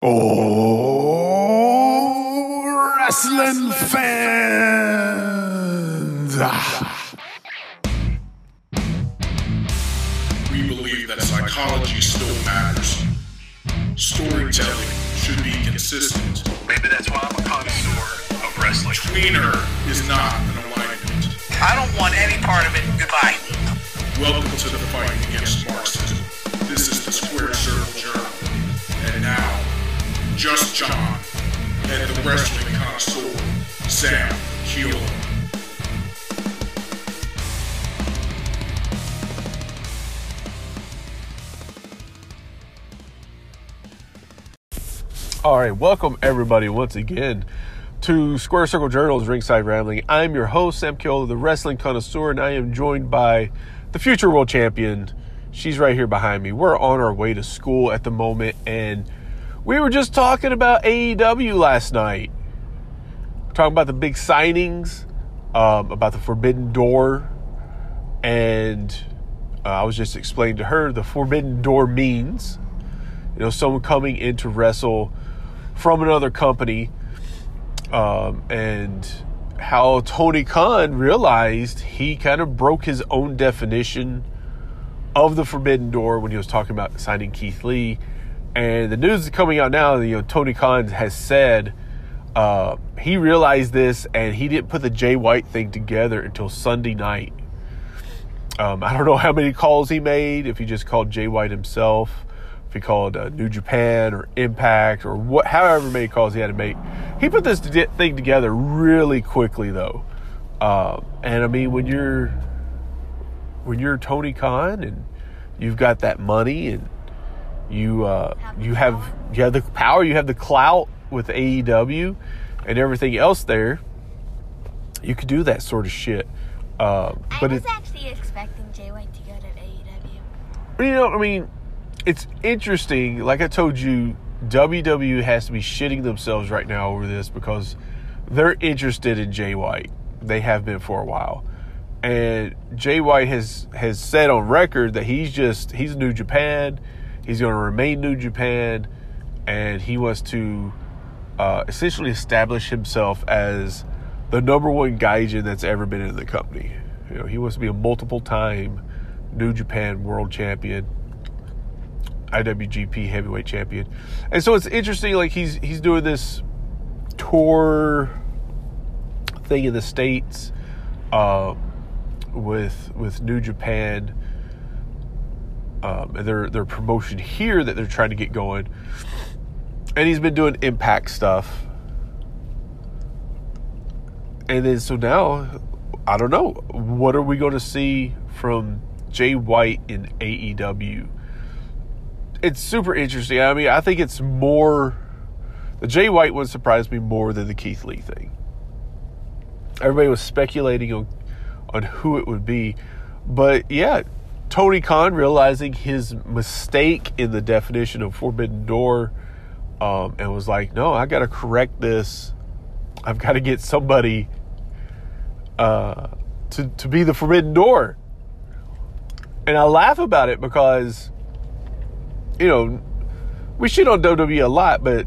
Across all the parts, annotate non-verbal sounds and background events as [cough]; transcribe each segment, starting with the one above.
Oh, wrestling Welcome everybody once again to Squared Circle Journal's Ringside Rambling. I'm your host, Sam Kiola, the wrestling connoisseur, and I am joined by the future world champion. She's right here behind me. We're on our way to school at the moment, and we were just talking about AEW last night. Talking about the big signings, um, about the Forbidden Door, and uh, I was just explaining to her the Forbidden Door means. You know, someone coming in to wrestle from another company, um, and how Tony Khan realized he kind of broke his own definition of the Forbidden Door when he was talking about signing Keith Lee. And the news is coming out now. You know, Tony Khan has said uh, he realized this, and he didn't put the Jay White thing together until Sunday night. Um, I don't know how many calls he made. If he just called Jay White himself, if he called uh, New Japan or Impact or what, however many calls he had to make. He put this thing together really quickly, though. Uh, and I mean, when you're when you're Tony Khan and you've got that money and you uh, you have you have the power, you have the clout with AEW and everything else there, you could do that sort of shit. Uh, I but was it, actually expecting Jay White to go to AEW. you know, I mean, it's interesting. Like I told you, WWE has to be shitting themselves right now over this because they're interested in Jay White. They have been for a while. And Jay White has has said on record that he's just he's New Japan. He's going to remain New Japan, and he wants to uh, essentially establish himself as the number one gaijin that's ever been in the company. You know, he wants to be a multiple time New Japan World Champion, IWGP Heavyweight Champion, and so it's interesting. Like he's he's doing this tour thing in the states um, with with New Japan. Um, and their their promotion here that they're trying to get going, and he's been doing Impact stuff, and then so now I don't know what are we going to see from Jay White in AEW. It's super interesting. I mean, I think it's more the Jay White one surprised me more than the Keith Lee thing. Everybody was speculating on on who it would be, but yeah, Tony Khan realizing his mistake in the definition of Forbidden Door, um, and was like, "No, I got to correct this. I've got to get somebody uh, to to be the Forbidden Door." And I laugh about it because, you know, we shit on WWE a lot, but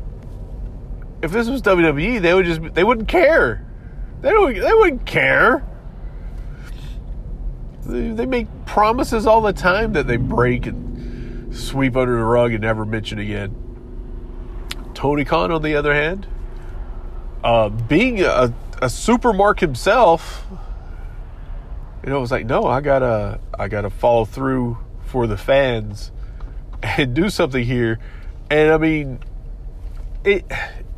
if this was WWE, they would just they wouldn't care. They don't. They wouldn't care. They, they make promises all the time that they break and sweep under the rug and never mention again. Tony Khan, on the other hand, uh, being a, a super mark himself, you know, it was like, no, I gotta, I gotta follow through for the fans and do something here. And I mean, it,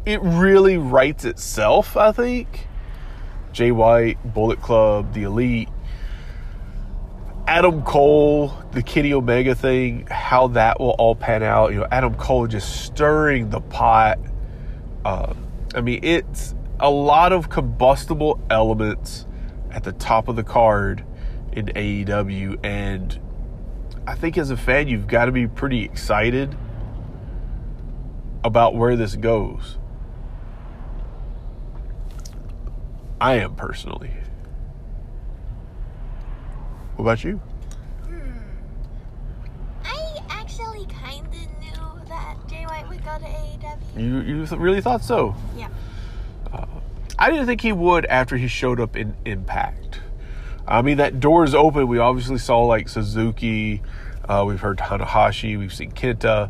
it really writes itself. I think. Jay White, Bullet Club, The Elite, Adam Cole, the Kenny Omega thing, how that will all pan out. You know, Adam Cole just stirring the pot. Uh, I mean, it's a lot of combustible elements at the top of the card in AEW, and I think as a fan, you've got to be pretty excited about where this goes. I am personally. What about you? Hmm. I actually kind of knew that Jay White would go to AEW. You you th- really thought so? Yeah. Uh, I didn't think he would after he showed up in Impact. I mean, that door is open. We obviously saw like Suzuki. Uh, we've heard Tanahashi. We've seen Kenta.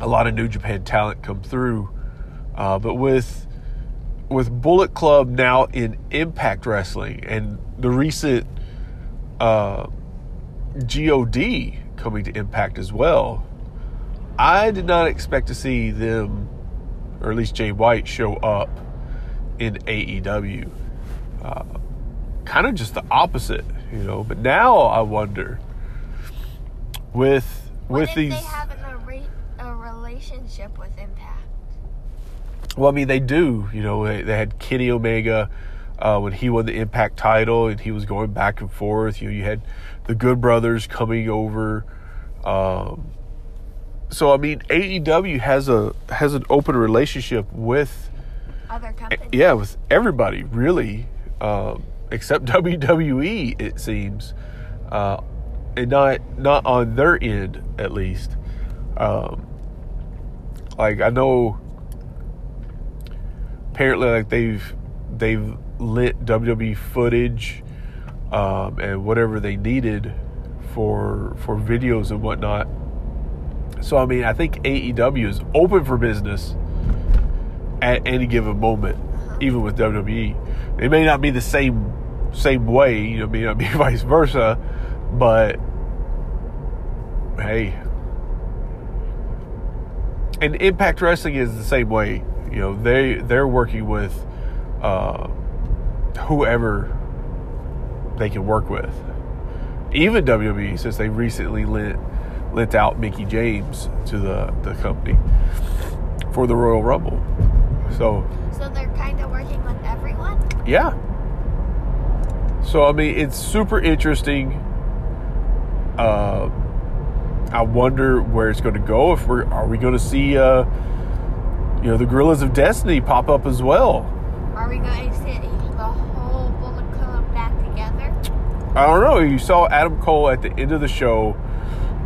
A lot of New Japan talent come through, uh, but with with Bullet Club now in Impact Wrestling and the recent uh, God coming to Impact as well, I did not expect to see them, or at least Jay White, show up in AEW. Uh, kind of just the opposite, you know. But now I wonder with What with these. they have a, re- a relationship with Impact? Well, I mean, they do. You know, they, they had Kenny Omega uh, when he won the Impact title, and he was going back and forth. You know, you had the Good Brothers coming over. Um, so, I mean, AEW has a has an open relationship with Other companies? yeah with everybody really, um, except [laughs] WWE. It seems, uh, and not not on their end at least. Um, like I know apparently like they've they've lit WWE footage um, and whatever they needed for for videos and whatnot. So I mean, I think AEW is open for business at any given moment, even with WWE. It may not be the same same way, you know, may not be [laughs] vice versa, but hey. And Impact Wrestling is the same way. You know, they they're working with uh, whoever they can work with. Even WWE, since they recently lent lent out Mickie James to the, the company for the Royal Rumble. So So they're kind of working with everyone? yeah. So I mean, it's super interesting. Uh, I wonder where it's going to go. If we're are we going to see, uh, you know, the Guerrillas of Destiny pop up as well? Are we going to see the whole Bullet Club back together? I don't know. You saw Adam Cole at the end of the show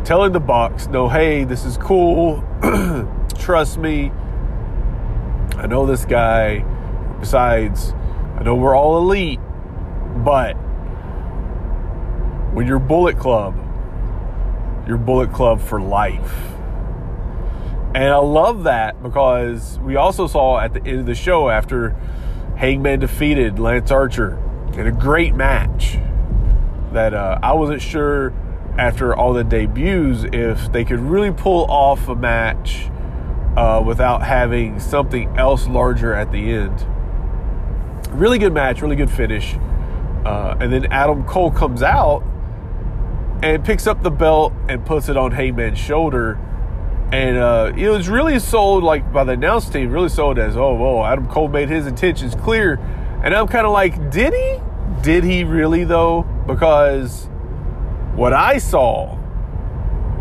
telling the box, "No, hey, this is cool. [clears throat] Trust me. I know this guy. Besides, I know we're all elite, but when you're Bullet Club, you're Bullet Club for life." And I love that because we also saw at the end of the show after Hangman defeated Lance Archer in a great match that uh, I wasn't sure after all the debuts if they could really pull off a match uh, without having something else larger at the end. Really good match, really good finish. Uh, and then Adam Cole comes out and picks up the belt and puts it on Hangman's shoulder. And uh, it was really sold like by the announce team, really sold as, oh, whoa, Adam Cole made his intentions clear. And I'm kind of like, did he? Did he really though? Because what I saw,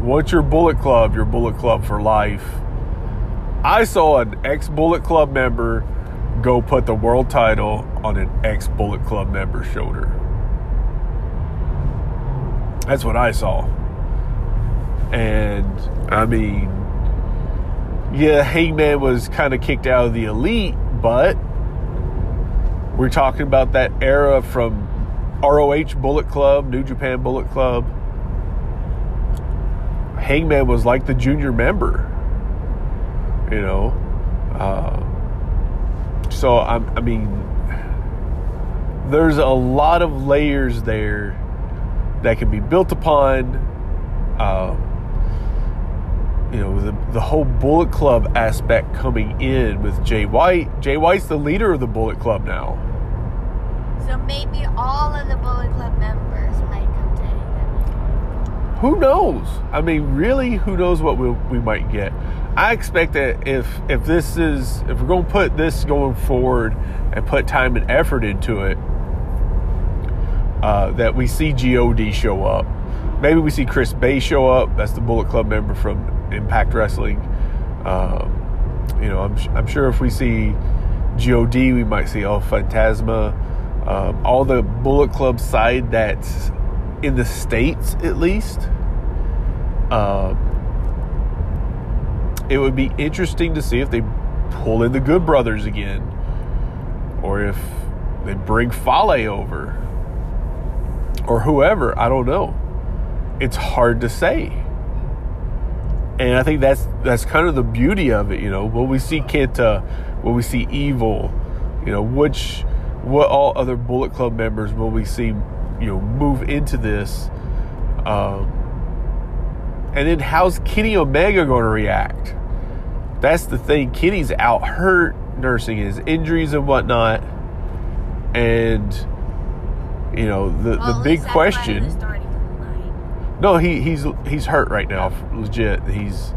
what's you're Bullet Club, you're Bullet Club for life. I saw an ex Bullet Club member go put the world title on an ex Bullet Club member's shoulder. That's what I saw. And I mean, yeah, Hangman was kind of kicked out of the elite, but we're talking about that era from ROH Bullet Club, New Japan Bullet Club. Hangman was like the junior member, you know. Uh, so I'm, I mean, there's a lot of layers there that can be built upon. Uh, you know, the, the whole Bullet Club aspect coming in with Jay White. Jay White's the leader of the Bullet Club now. So maybe all of the Bullet Club members might come to Who knows? I mean, really, who knows what we we might get? I expect that if if this is if we're going to put this going forward and put time and effort into it, uh, that we see God show up. Maybe we see Chris Bey show up. That's the Bullet Club member from Impact Wrestling. Um, you know, I'm I'm sure if we see God, we might see El Fantasma. Um, all the Bullet Club side that's in the states, at least. Um, it would be interesting to see if they pull in the Good Brothers again, or if they bring Fale over, or whoever. I don't know. It's hard to say. And I think that's that's kind of the beauty of it, you know. Will we see Kenta? Will we see Evil? You know, which what all other Bullet Club members will we see, you know, move into this? Um, and then how's Kenny Omega going to react? That's the thing. Kenny's out hurt, nursing his injuries and whatnot, and you know the Well, the big least that's why question. the. No, he he's he's hurt right now, legit. He's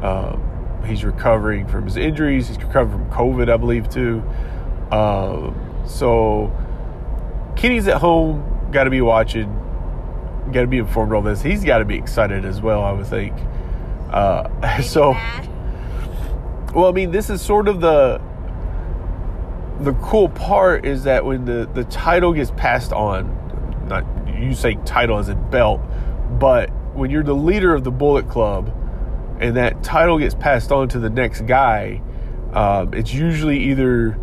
uh, he's recovering from his injuries. He's recovering from COVID, I believe, too. Um, so Kenny's at home, got to be watching, got to be informed all this. He's got to be excited as well, I would think. Uh, [laughs] so, mad. Well, I mean, this is sort of the the cool part is that when the the title gets passed on, not you say title as a belt, but when you're the leader of the Bullet Club, and that title gets passed on to the next guy, um, it's usually either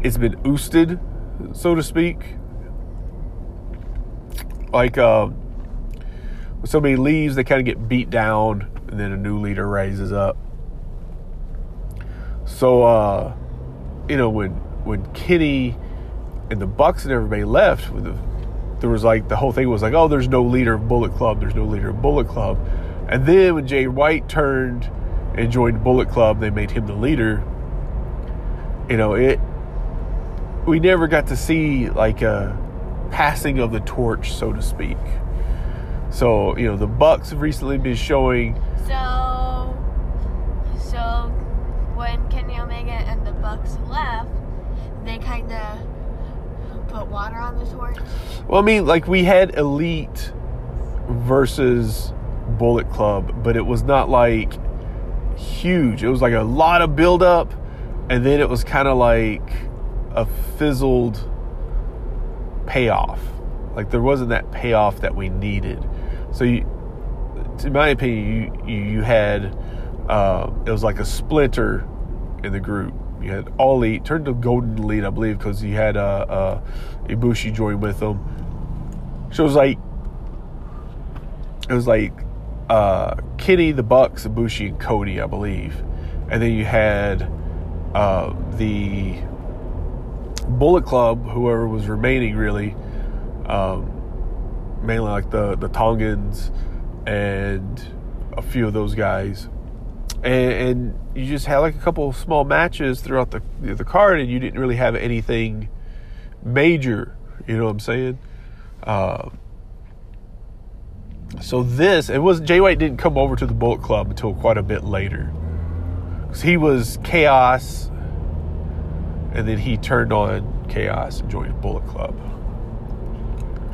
it's been oosted, so to speak. Like um, when somebody leaves, they kind of get beat down, and then a new leader rises up. So, uh, you know, when when Kenny and the Bucks and everybody left, the, there was like the whole thing was like, oh, there's no leader of Bullet Club, there's no leader of Bullet Club, and then when Jay White turned and joined Bullet Club, they made him the leader. You know, it. We never got to see like a passing of the torch, so to speak. So you know, the Bucks have recently been showing So, so when Kenny Omega and the Bucks left, they kind of put water on the torch. Well, I mean, like we had Elite versus Bullet Club, but it was not like huge. It was like a lot of build up, and then it was kind of like a fizzled payoff. Like there wasn't that payoff that we needed. So, you, in my opinion, you you, you had uh, it was like a splinter in the group. You had All Elite turned to Golden Elite, I believe, because you had uh, uh, Ibushi join with them. So it was like it was like uh, Kenny, the Bucks, Ibushi, and Cody, I believe, and then you had uh, the Bullet Club, whoever was remaining, really, um, mainly like the the Tongans and a few of those guys, and, and you just had like a couple of small matches throughout the the card, and you didn't really have anything major. You know what I'm saying? Uh, so this it was Jay White didn't come over to the Bullet Club until quite a bit later. he was Chaos, and then he turned on Chaos and joined Bullet Club.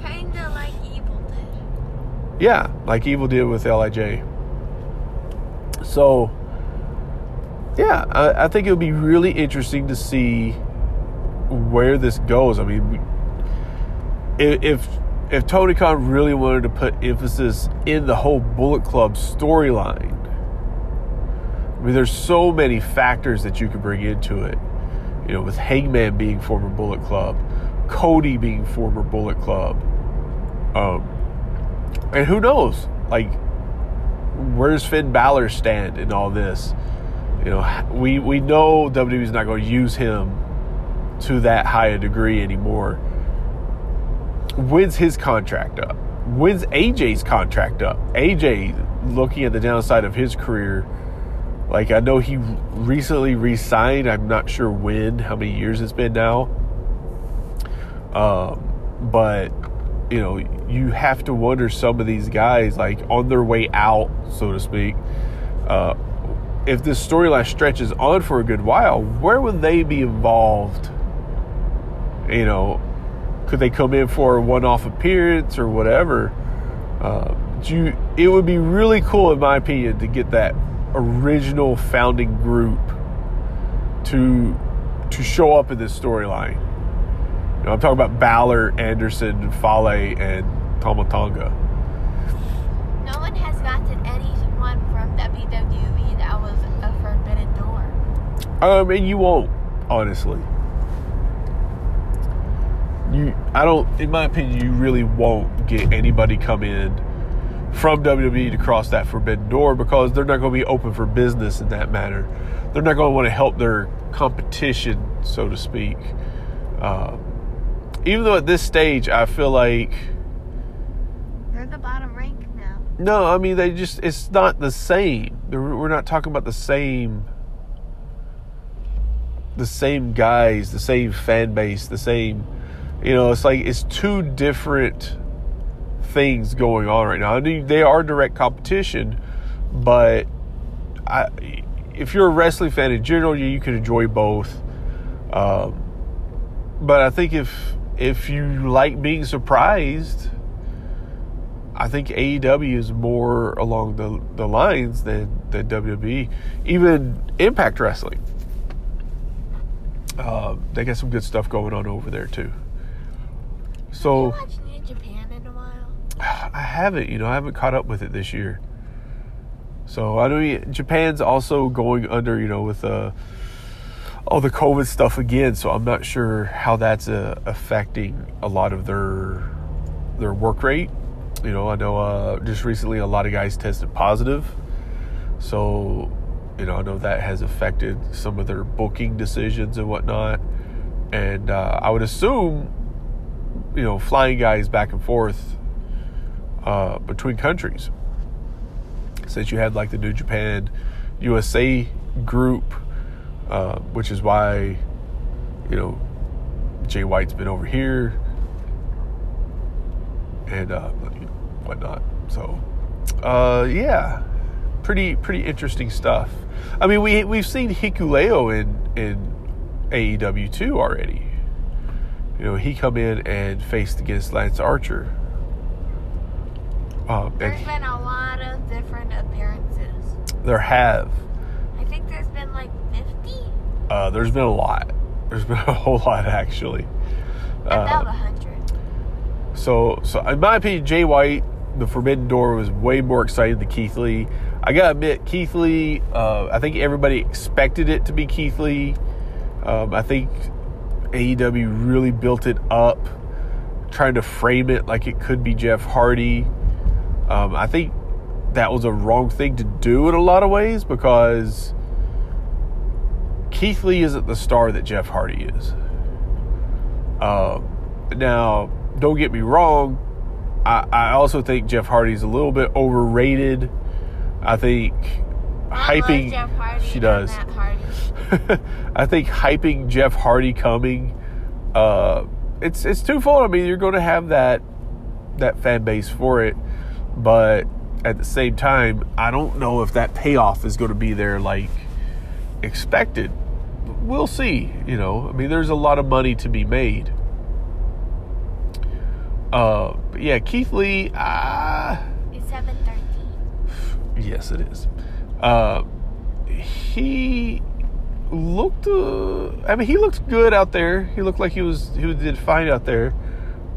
Kinda like Evil did. Yeah, like Evil did with LIJ. So, yeah, I, I think it would be really interesting to see where this goes. I mean, if if Tony Khan really wanted to put emphasis in the whole Bullet Club storyline, I mean, there's so many factors that you could bring into it. You know, with Hangman being former Bullet Club, Cody being former Bullet Club, um, and who knows? Like, where's Finn Balor stand in all this? You know, we we know WWE's not going to use him to that high a degree anymore. When's his contract up? When's AJ's contract up? AJ, looking at the downside of his career, like I know he recently re-signed. I'm not sure when, how many years it's been now. Um, but you know, you have to wonder some of these guys, like on their way out, so to speak, uh, if this storyline stretches on for a good while, where would they be involved? You know, could they come in for a one-off appearance or whatever? Uh, do you, it would be really cool, in my opinion, to get that original founding group to to show up in this storyline. You know, I'm talking about Balor, Anderson, Fale, and Tama Tonga. No one has gotten anyone from WWE that was a forbidden door. Um, and you won't, honestly. You, I don't, in my opinion, you really won't get anybody come in from WWE to cross that forbidden door because they're not going to be open for business in that manner. They're not going to want to help their competition, so to speak. Uh, even though at this stage, I feel like They're the bottom rank now. No, I mean they just it's not the same. We're not talking about the same the same guys, the same fan base, the same you know, it's like it's two different things going on right now. I mean, they are direct competition, but I if you're a wrestling fan in general, you, you can enjoy both. Um, but I think if if you like being surprised, I think AEW is more along the, the lines than, than WWE. Even Impact Wrestling. Uh, they got some good stuff going on over there too. So Have you watched New Japan in a while? [sighs] I haven't, you know, I haven't caught up with it this year. So I know Japan's also going under, you know, with uh, all the COVID stuff again. So I'm not sure how that's uh, affecting a lot of their their work rate. You know, I know uh, just recently a lot of guys tested positive. So, you know, I know that has affected some of their booking decisions and whatnot. And uh, I would assume, you know, flying guys back and forth uh, between countries. Since you had like the New Japan USA group, uh, which is why, you know, Jay White's been over here and uh, whatnot. So, uh, yeah, pretty pretty interesting stuff. I mean, we we've seen Hikuleo in in AEW too already. You know, he come in and faced against Lance Archer. Um, There's he- been a lot of different appearances. there have. I think there's been like 50? Uh, there's been a lot. There's [laughs] been a whole lot actually. About Uh, a 100. So, so in my opinion, Jay White, the Forbidden Door was way more exciting than Keith Lee. I gotta admit, Keith Lee. Uh, I think everybody expected it to be Keith Lee. Um, I think AEW really built it up, trying to frame it like it could be Jeff Hardy. Um, I think that was a wrong thing to do in a lot of ways because Keith Lee isn't the star that Jeff Hardy is. Um, now, don't get me wrong. I, I also think Jeff Hardy's a little bit overrated. I think I hyping. Jeff Hardy she does. [laughs] I think hyping Jeff Hardy coming, uh, it's it's twofold. I mean, you're going to have that that fan base for it, but at the same time, I don't know if that payoff is going to be there like expected. We'll see. You know, I mean, there's a lot of money to be made. Uh, but yeah, Keith Lee. Ah. It's 713. Yes, it is. Uh, he looked. Uh, I mean, he looked good out there. He looked like he was. He did fine out there.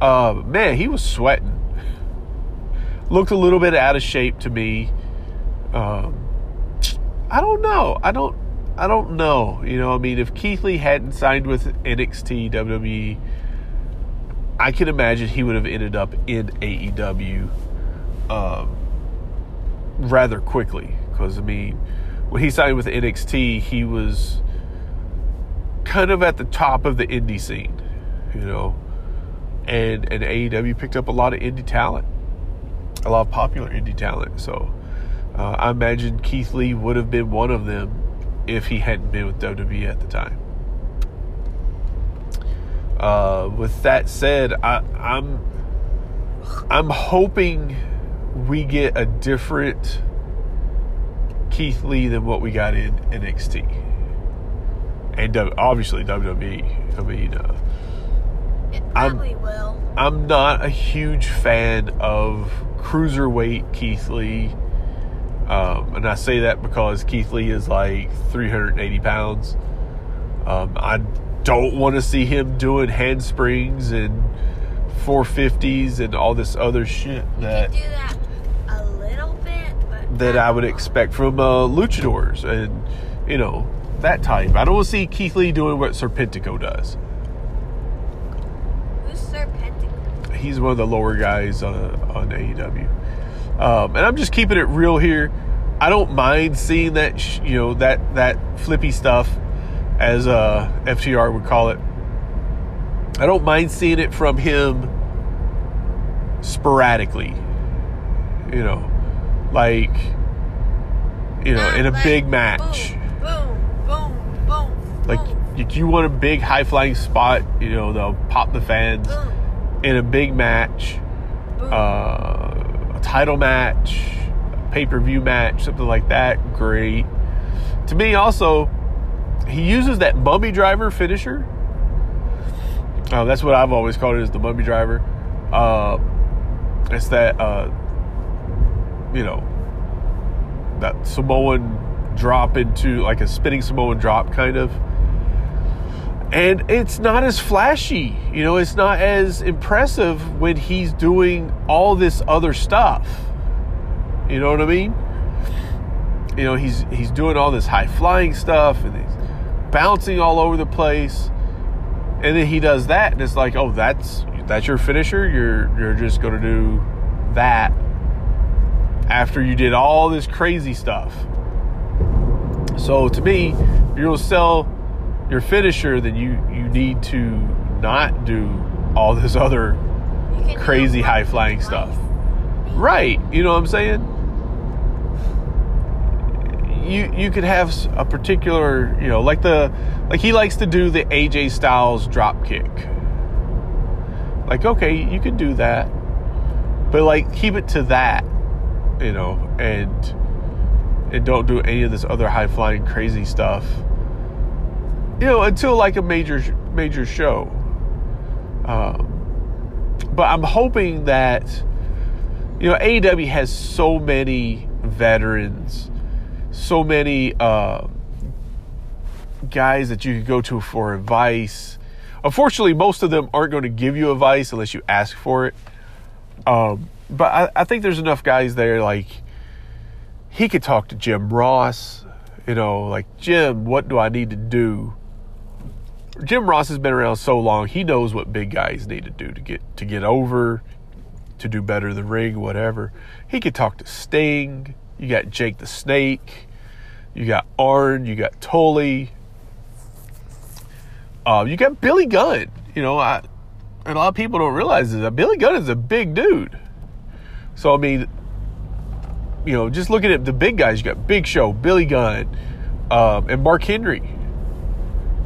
Uh, man, he was sweating. Looked a little bit out of shape to me. Um, I don't know. I don't. I don't know. You know, I mean, if Keith Lee hadn't signed with NXT WWE, I can imagine he would have ended up in AEW. Um, rather quickly because I mean, when he signed with NXT, he was kind of at the top of the indie scene, you know, and and AEW picked up a lot of indie talent, a lot of popular indie talent. So uh, I imagine Keith Lee would have been one of them if he hadn't been with WWE at the time. Uh, with that said, I, I'm I'm hoping we get a different Keith Lee than what we got in NXT, and W- obviously WWE. I mean, uh, I'm- will. I'm not a huge fan of cruiserweight Keith Lee. Um, and I say that because Keith Lee is like 380 pounds. Um, I don't want to see him doing handsprings and 450s and all this other shit that that a little bit, but that I would expect from uh, luchadors. And, you know, that type. I don't want to see Keith Lee doing what Serpentico does. Who's Serpentico? He's one of the lower guys on, on AEW. Um, and I'm just keeping it real here. I don't mind seeing that, sh- you know, that that flippy stuff, as uh, FTR would call it. I don't mind seeing it from him sporadically. You know, like, you know, in a big match. Boom, boom, boom. Like, if you want a big high flying spot, you know, they'll pop the fans in a big match, uh, a title match, pay per view match, something like that. Great. To me, also, he uses that mummy driver finisher. Uh, that's what I've always called it, is the mummy driver. Uh, it's that, uh, you know, that Samoan drop into like a spinning Samoan drop, kind of and it's not as flashy you know it's not as impressive when he's doing all this other stuff you know what i mean you know he's he's doing all this high flying stuff and he's bouncing all over the place and then he does that and it's like oh that's that's your finisher you're you're just going to do that after you did all this crazy stuff so to me if you're to sell your finisher, then you you need to not do all this [laughs] other You can do crazy high flying stuff. Right. You know what I'm saying? You you could have a particular, you know, like the like he likes to do the AJ Styles drop kick. Like okay, you could do that. But like keep it to that, you know, and and don't do any of this other high flying crazy stuff you know, until like a major major show. Um, but I'm hoping that you know AEW has so many veterans, so many uh, guys that you could go to for advice. Unfortunately, most of them aren't going to give you advice unless you ask for it. Um, but I, I think there's enough guys there like he could talk to Jim Ross. You know, like Jim, what do I need to do? Jim Ross has been around so long; he knows what big guys need to do to get to get over, to do better the ring, whatever. He could talk to Sting. You got Jake the Snake. You got Arn. You got Tully. Uh, you got Billy Gunn. You know, I, and a lot of people don't realize this. Billy Gunn is a big dude. So I mean, you know, just looking at the big guys, you got Big Show, Billy Gunn, um, and Mark Henry.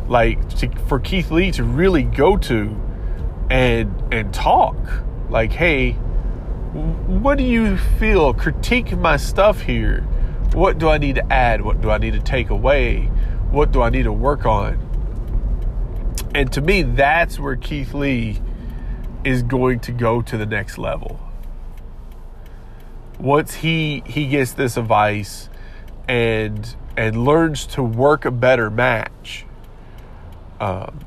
Like to, for Keith Lee to really go to and and talk, like, hey, what do you feel? Critique my stuff here. What do I need to add? What do I need to take away? What do I need to work on? And to me, that's where Keith Lee is going to go to the next level once he he gets this advice and and learns to work a better match um,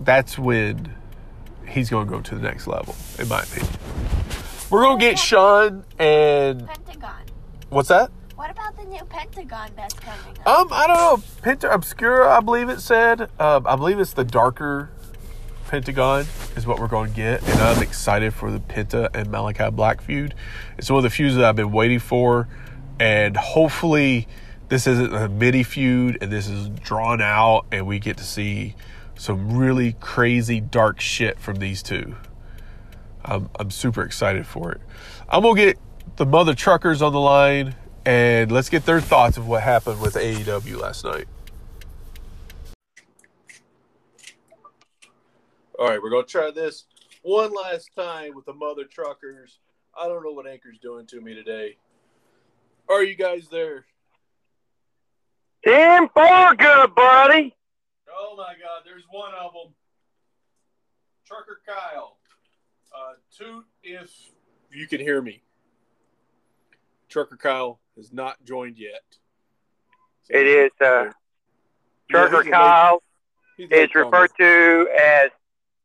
that's when he's going to go to the next level in my opinion we're going to get Sean and Pentagon. what's that What about the new Pentagon that's coming up? um I don't know Penta Oscuro I believe it said um, I believe it's the darker Pentagon is what we're going to get, and I'm excited for the Penta and Malachi Black feud. It's one of the feuds that I've been waiting for, and hopefully, this isn't a mini feud and this is drawn out, and we get to see some really crazy dark shit from these two. I'm I'm super excited for it. I'm gonna get the mother truckers on the line, and let's get their thoughts of what happened with AEW last night. All right, we're gonna try this one last time with the mother truckers. I don't know what Anchor's doing to me today. Are you guys there? Ten four, good buddy. Oh my God, there's one of them. Trucker Kyle, uh, toot if you can hear me. Trucker Kyle has not joined yet. So it is uh, Trucker yeah, Kyle is referred to as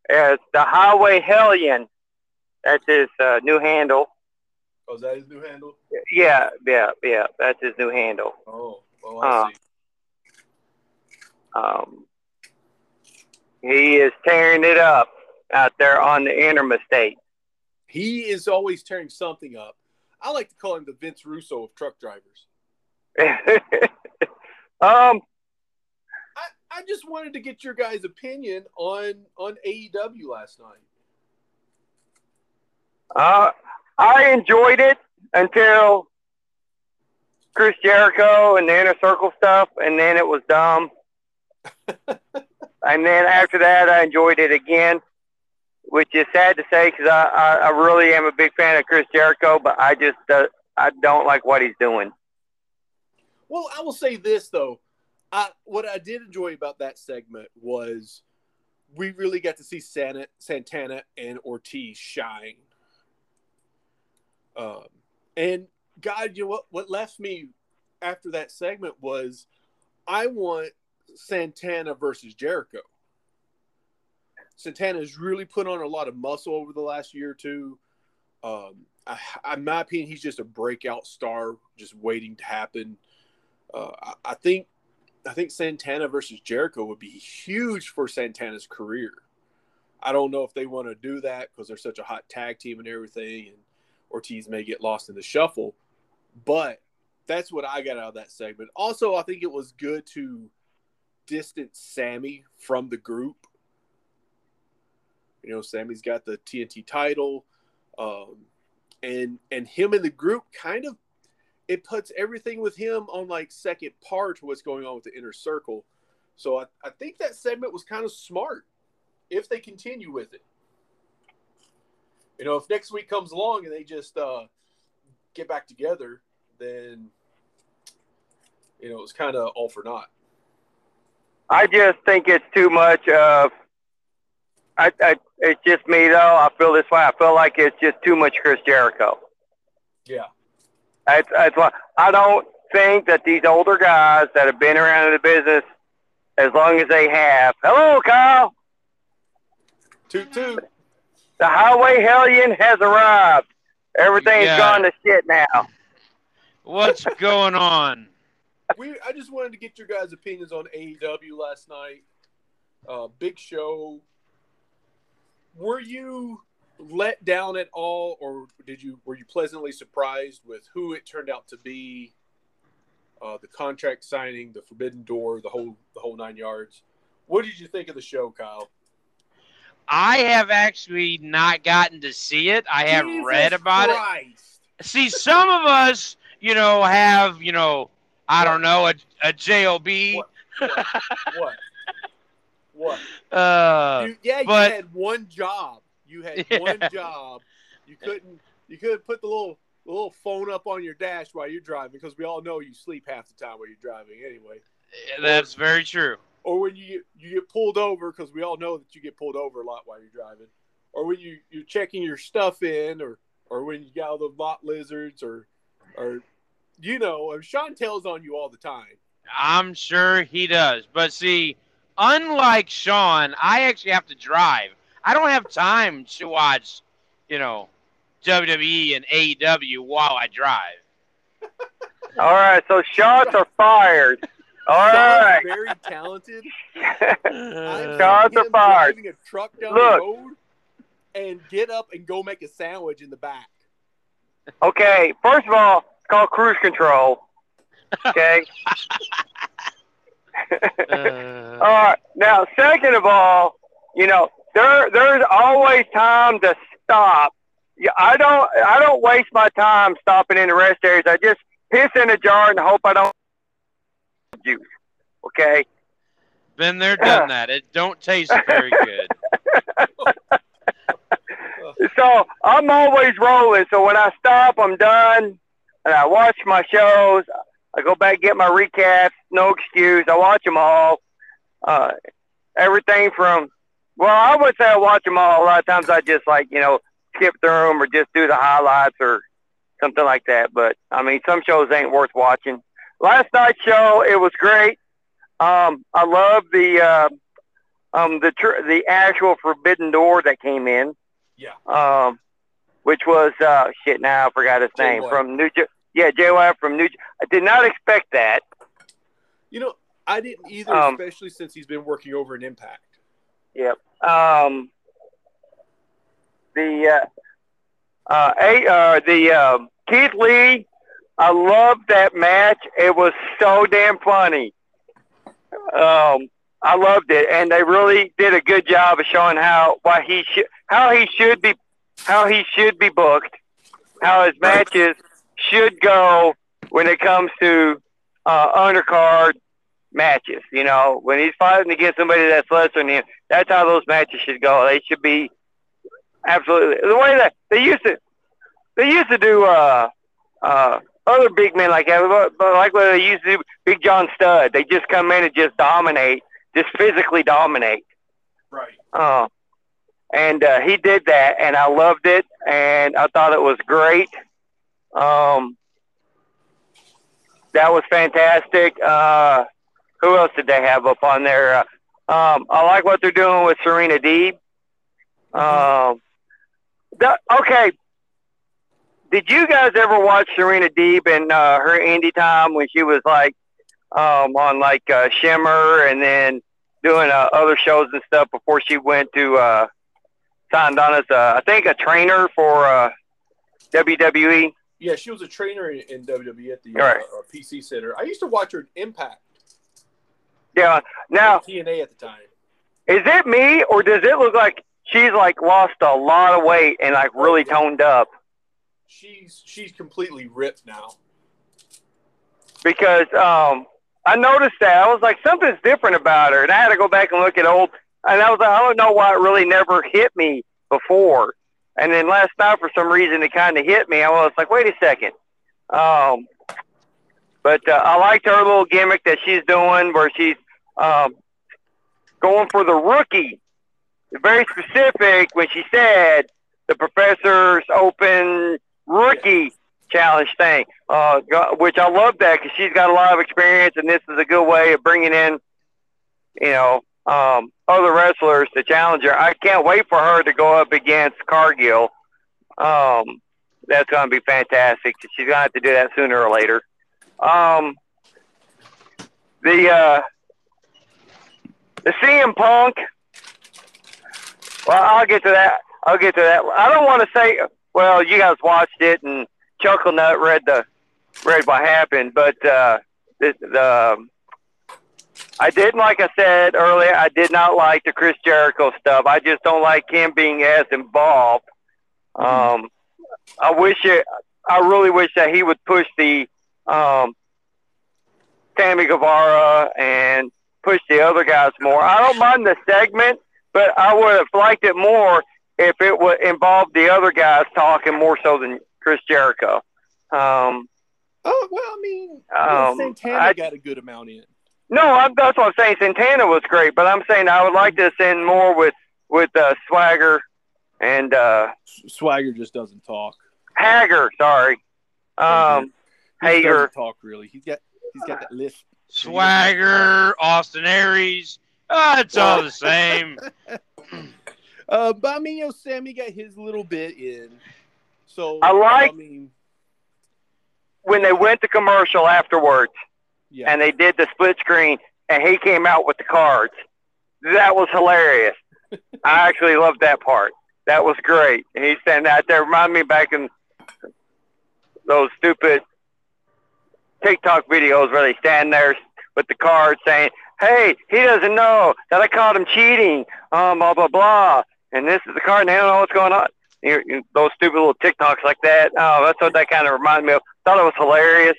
as the Highway Hellion. That's his uh, new handle. Oh, is that his new handle? Yeah, yeah, yeah. That's his new handle. Oh, oh, I uh, see. Um, tearing it up out there on the interstate. He is always tearing something up. I like to call him the Vince Russo of truck drivers. [laughs] um, I, I just wanted to get your guys' opinion on on AEW last night. uh, I enjoyed it until Chris Jericho and the inner circle stuff, and then it was dumb. [laughs] and then after that, I enjoyed it again, which is sad to say because I, I, I really am a big fan of Chris Jericho, but I just uh, I don't like what he's doing. Well, I will say this though. I what I did enjoy about that segment was we really got to see Santa, Santana and Ortiz shine. Um, and God, you know what? What left me after that segment was I want Santana versus Jericho. Santana has really put on a lot of muscle over the last year or two. Um, I, in my opinion, he's just a breakout star, just waiting to happen. Uh, I, I think I think Santana versus Jericho would be huge for Santana's career. I don't know if they want to do that because they're such a hot tag team and everything, and Ortiz may get lost in the shuffle. But that's what I got out of that segment. Also, I think it was good to distance Sammy from the group. You know, Sammy's got the TNT title, um, and and him in the group kind of it puts everything with him on like second par to what's going on with the inner circle. So I, I think that segment was kind of smart if they continue with it. You know, if next week comes along and they just uh, get back together, then you know it's kind of all for naught. I just think it's too much of. I, I, it's just me though. I feel this way. I feel like it's just too much Chris Jericho. Yeah. That's, that's why I don't think that these older guys that have been around in the business as long as they have. Hello, Kyle. Toot toot. The highway hellion has arrived. Everything's Yeah. gone to shit now. What's going on? We I just wanted to get your guys' opinions on AEW last night. Uh, big show. Were you let down at all, or did you were you pleasantly surprised with who it turned out to be? Uh, the contract signing, the Forbidden Door, the whole the whole nine yards. What did you think of the show, Kyle? I have actually not gotten to see it. I have Jesus read about Christ. it. See, some of us, you know, have, you know, I don't know, a, a JOB. What? What? what? What? [laughs] Uh, You, yeah, but- you had one job. You had [laughs] Yeah. one job. You couldn't. You couldn't put the little the little phone up on your dash while you're driving because we all know you sleep half the time while you're driving anyway. that's very true. Or when you get, you get pulled over because we all know that you get pulled over a lot while you're driving. Or when you you're checking your stuff in, or or when you got all the lot lizards, or or you know, and Sean tells on you all the time. I'm sure he does. But see, unlike Sean, I actually have to drive. I don't have time to watch, you know, WWE and AEW while I drive. [laughs] All right, so shots are fired. All Sean's right. very talented. [laughs] Shots are fired. driving a truck down Look. the road and get up and go make a sandwich in the back. Okay, first of all, it's called cruise control. Okay. uh, [laughs] All right. Now, second of all, you know, there there's always time to stop. Yeah, I don't I don't waste my time stopping in the rest areas. I just piss in a jar and hope I don't [laughs] juice. Okay. been there, [laughs] done that. It don't taste very good. So I'm always rolling. So when I stop, I'm done, and I watch my shows. I go back get my recaps. No excuse. I watch them all. Uh, everything from well, I would say I watch them all. A lot of times I just like you know skip through them or just do the highlights or something like that. But I mean, some shows ain't worth watching. Last night's show it was great. Um, I love the uh, um the tr- the actual Forbidden Door that came in Yeah. um, which was uh, shit. Now I forgot his name White. from New. Jer- yeah, JY from New. I did not expect that. You know, I didn't either, Um, especially since he's been working over an impact. Yep. Um, the uh, uh, a, uh, the uh, Keith Lee, I loved that match. It was so damn funny. Um, I loved it, and they really did a good job of showing how why he should how he should be how he should be booked, how his matches should go when it comes to uh, undercard matches. You know, when he's fighting against somebody that's lesser than him, that's how those matches should go. They should be absolutely the way that they used to. They used to do uh, uh, other big men like that, but but like what they used to do. Big John Studd, they just come in and just dominate, just physically dominate. Right. Uh, and uh, he did that, and I loved it, and I thought it was great. Um, that was fantastic. Uh, who else did they have up on there? Uh, um, I like what they're doing with Serena Deeb. Um, the, okay. Did you guys ever watch Serena Deeb and uh, her indie time when she was like um, on like uh, Shimmer and then doing uh, other shows and stuff before she went to uh, signed on as a, I think a trainer for uh, WWE? Yeah, she was a trainer in, in WWE at the Right. uh, uh, PC Center. I used to watch her Impact. Yeah. Now, TNA at the time. is it me or does it look like she's like lost a lot of weight and like really toned up? She's she's completely ripped now. because um, I noticed that I was like something's different about her, and I had to go back and look at old. And I was like, I don't know why it really never hit me before. And then last night, for some reason, it kind of hit me. I was like, wait a second. Um, but uh, I liked her little gimmick that she's doing, where she's um, going for the rookie. Very specific when she said the professor's open rookie challenge thing, uh, which I love that because she's got a lot of experience, and this is a good way of bringing in, you know, um, other wrestlers to challenge her. I can't wait for her to go up against Cargill. Um, that's going to be fantastic. She's going to have to do that sooner or later. Um, the uh, the CM Punk. Well, I'll get to that. I'll get to that. I don't want to say. Well, you guys watched it, and Chuckle Nut read the read what happened, but uh, the, the I didn't like I said earlier. I did not like the Chris Jericho stuff. I just don't like him being as involved. Um, I wish it. I really wish that he would push the um, Sammy Guevara and push the other guys more. I don't mind the segment, but I would have liked it more if it would involve the other guys talking more so than Chris Jericho. Um, Oh well, I mean, Um, Santana I- got a good amount in. No, I'm, that's what I'm saying. Santana was great, but I'm saying I would like to send more with with uh, Swagger and uh, Swagger just doesn't talk. Hager. Sorry, um, He Hager. doesn't talk really. He's got he's got that list. Swagger, Austin Aries. Ah, it's all the same. [laughs] Uh, but I mean, you know, Sammy got his little bit in. So I like- I mean, when they went to commercial afterwards yeah. and they did the split screen, and he came out with the cards. That was hilarious. [laughs] I actually loved that part. That was great. And he's standing out there. Remind me back in those stupid TikTok videos where they stand there with the card saying, "Hey, he doesn't know that I caught him cheating." Um, blah blah blah. And this is the card, and they don't know what's going on. You, you, those stupid little TikToks like that. Oh, that's what that kind of reminded me of. Thought it was hilarious.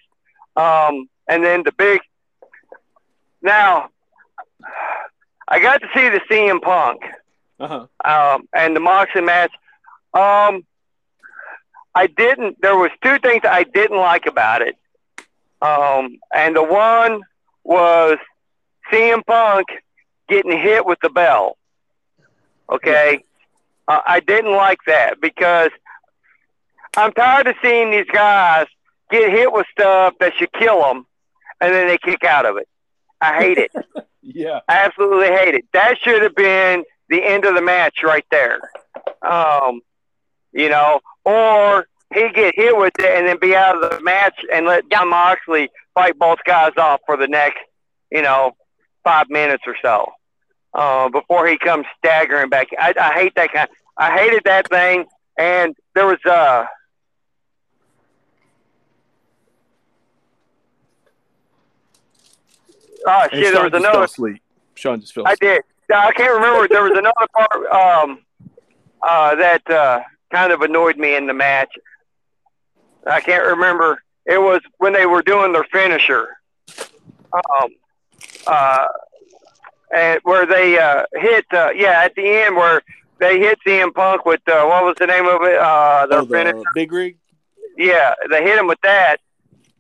Um, and then the big. Now, I got to see the CM Punk Uh-huh. um, and the Moxley match. Um, I didn't. There was two things I didn't like about it, um, and the one was CM Punk getting hit with the bell. Okay, uh, I didn't like that because I'm tired of seeing these guys get hit with stuff that should kill them, and then they kick out of it. I hate it. [laughs] Yeah. I Absolutely hate it. That should have been the end of the match right there. Um, you know, or he get hit with it and then be out of the match and let John Moxley fight both guys off for the next, you know, five minutes or so. uh, before he comes staggering back. I, I hate that kind. I hated that thing. And there was uh Oh shit! There was another. asleep. Sean just fell I did. I can't remember. There was another [laughs] part um, uh, that uh, kind of annoyed me in the match. I can't remember. It was when they were doing their finisher, um, uh, and where they uh, hit. Uh, yeah, at the end where they hit CM Punk with uh, what was the name of it? Uh, their Oh, finisher. big rig. Yeah, they hit him with that,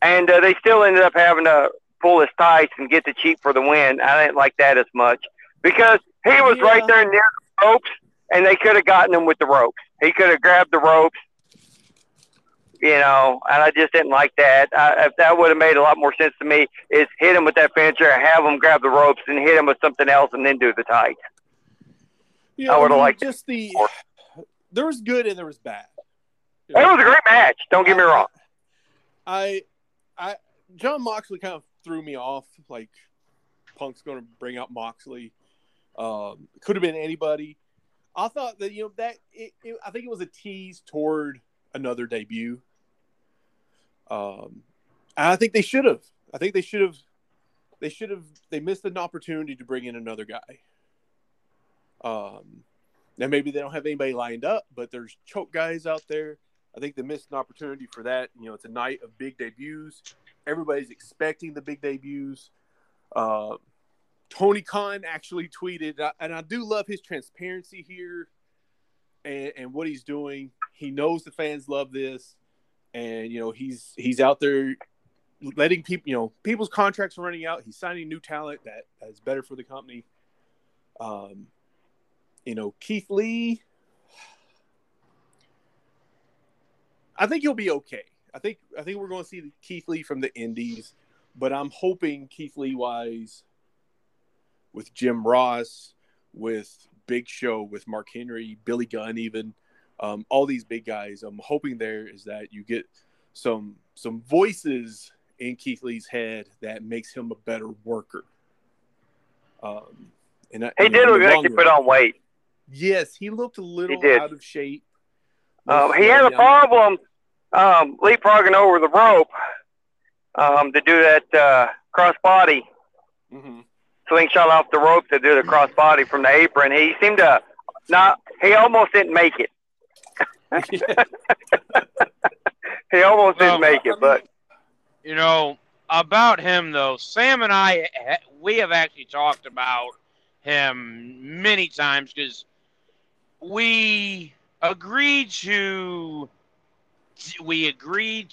and uh, they still ended up having to pull his tights and get the cheap for the win. I didn't like that as much because he was Yeah. right there near the ropes, and they could have gotten him with the ropes. He could have grabbed the ropes, you know, and I just didn't like that. I, if that would have made a lot more sense to me, is hit him with that finisher, have him grab the ropes, and hit him with something else, and then do the tights. Yeah, I would've mean, liked just the. There was good and there was bad. You It was a great match. Don't get me wrong. I, I, John Moxley kind of threw me off. Like, Punk's going to bring out Moxley. Um, could have been anybody. I thought that you know that it, it, I think it was a tease toward another debut. Um, I think they should have. I think they should have. They should have. They missed an opportunity to bring in another guy. Um, now maybe they don't have anybody lined up, but there's choke guys out there. I think they missed an opportunity for that. You know, it's a night of big debuts. Everybody's expecting the big debuts. Uh, Tony Khan actually tweeted, and I do love his transparency here and, and what he's doing. He knows the fans love this, and you know he's he's out there letting people, you know, people's contracts are running out. He's signing new talent that is better for the company. Um, you know, Keith Lee. I think he'll be okay. I think I think we're going to see Keith Lee from the Indies, but I'm hoping Keith Lee wise with Jim Ross, with Big Show, with Mark Henry, Billy Gunn, even um, all these big guys. I'm hoping there is that you get some some voices in Keith Lee's head that makes him a better worker. Um, and I- He did look like he put on weight. Yes, he looked a little out of shape. Um, he had a problem um, leapfrogging over the rope um, to do that uh, cross body Mhm. slingshot off the rope to do the cross body from the apron. He seemed to not. He almost didn't make it. [laughs] He almost Well, didn't make it, but You know, about him though, Sam and I, we have actually talked about him many times because we agreed to, we agree,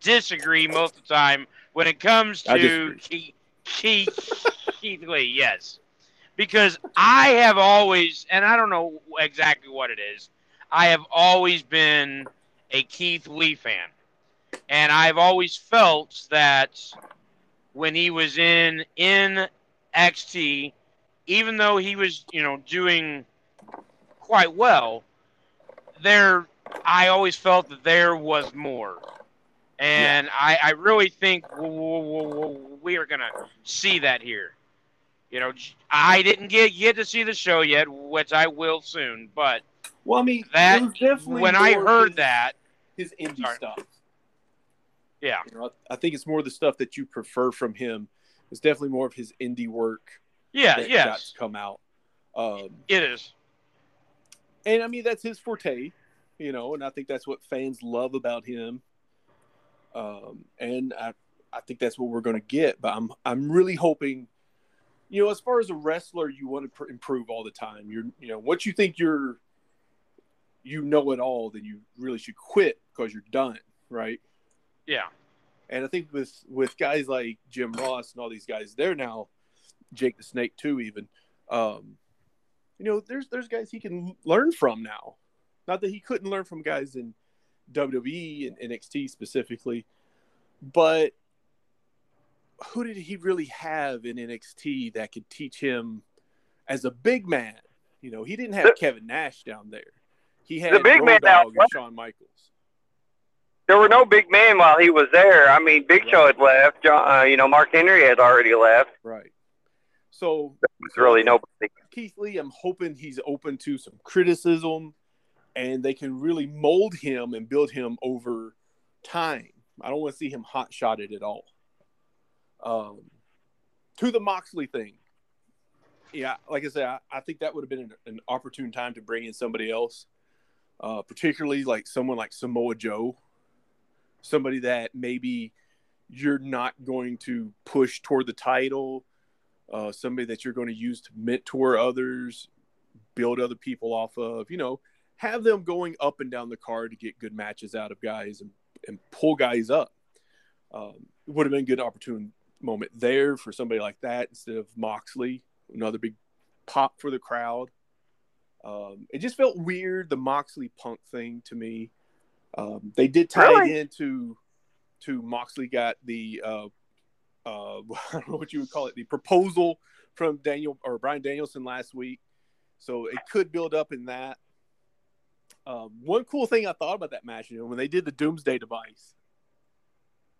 disagree most of the time when it comes to. Keith, Keith, Keith Lee. Yes, because I have always, and I don't know exactly what it is, I have always been a Keith Lee fan. And I've always felt that when he was in in XT, even though he was, you know, doing quite well, there I always felt that there was more. And I, I really think we are going to see that here. You know, I didn't get get to see the show yet, which I will soon. But Well, I mean, That- there was definitely when I heard his, that, his indie Sorry. stuff. yeah, You know, I think it's more the stuff that you prefer from him. It's definitely more of his indie work yeah, yes, come out. Um, it is. and I mean, that's his forte, you know, and I think that's what fans love about him. Um, and I, I think that's what we're going to get. But I'm, I'm really hoping, you know, as far as a wrestler, you want to pr- improve all the time. You're, you know, once you think you're, you know it all, then you really should quit because you're done, right? Yeah. And I think with with guys like Jim Ross and all these guys, they're now Jake the Snake too. Even, um, you know, there's there's guys he can learn from now. Not that he couldn't learn from guys in WWE and NXT specifically, but who did he really have in NXT that could teach him as a big man? You know, he didn't have The- Kevin Nash down there. He had The big Road man Dogg and Shawn Michaels. there were no big men while he was there. I mean, Big Show had left. John, uh, you know, Mark Henry had already left. Right. So It's really nobody. Keith Lee, I'm hoping he's open to some criticism and they can really mold him and build him over time. I don't want to see him hot shotted at all. Um, to the Moxley thing. Yeah, like I said, I, I think that would have been an, an opportune time to bring in somebody else, uh, particularly like someone like Samoa Joe, somebody that maybe you're not going to push toward the title, uh, somebody that you're going to use to mentor others, build other people off of, you know, have them going up and down the card to get good matches out of guys and, and pull guys up. Um, it would have been a good opportune moment there for somebody like that instead of Moxley, another big pop for the crowd. Um, it just felt weird, the Moxley punk thing to me. Um, they did tie Really? it into to Moxley got the uh, uh, [laughs] I don't know what you would call it, the proposal from Daniel or Bryan Danielson last week. So it could build up in that. Um, one cool thing I thought about that match, you know, when they did the Doomsday device,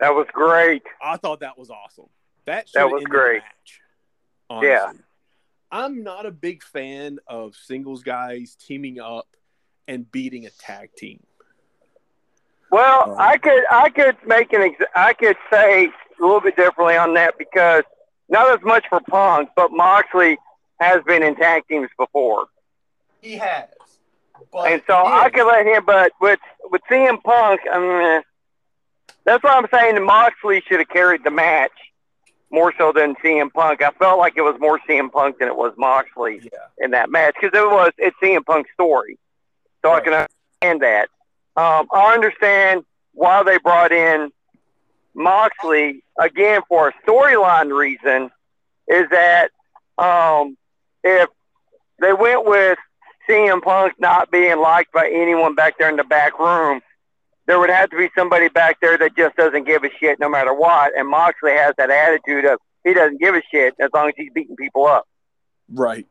That was great. I thought that was awesome. That That was great. Match. Yeah. I'm not a big fan of singles guys teaming up and beating a tag team. Well, Um, I could I could make an ex- I could say a little bit differently on that because not as much for Punk, but Moxley has been in tag teams before, He has. But and so I could let him. But with with CM Punk, I mean, that's why I'm saying Moxley should have carried the match more so than CM Punk. I felt like it was more CM Punk than it was Moxley Yeah. in that match because it was it's CM Punk's story, so I can understand that. Um, I understand why they brought in Moxley again for a storyline reason. Is that um, if they went with CM Punk not being liked by anyone back there in the back room, there would have to be somebody back there that just doesn't give a shit no matter what. And Moxley has that attitude of he doesn't give a shit as long as he's beating people up. Right.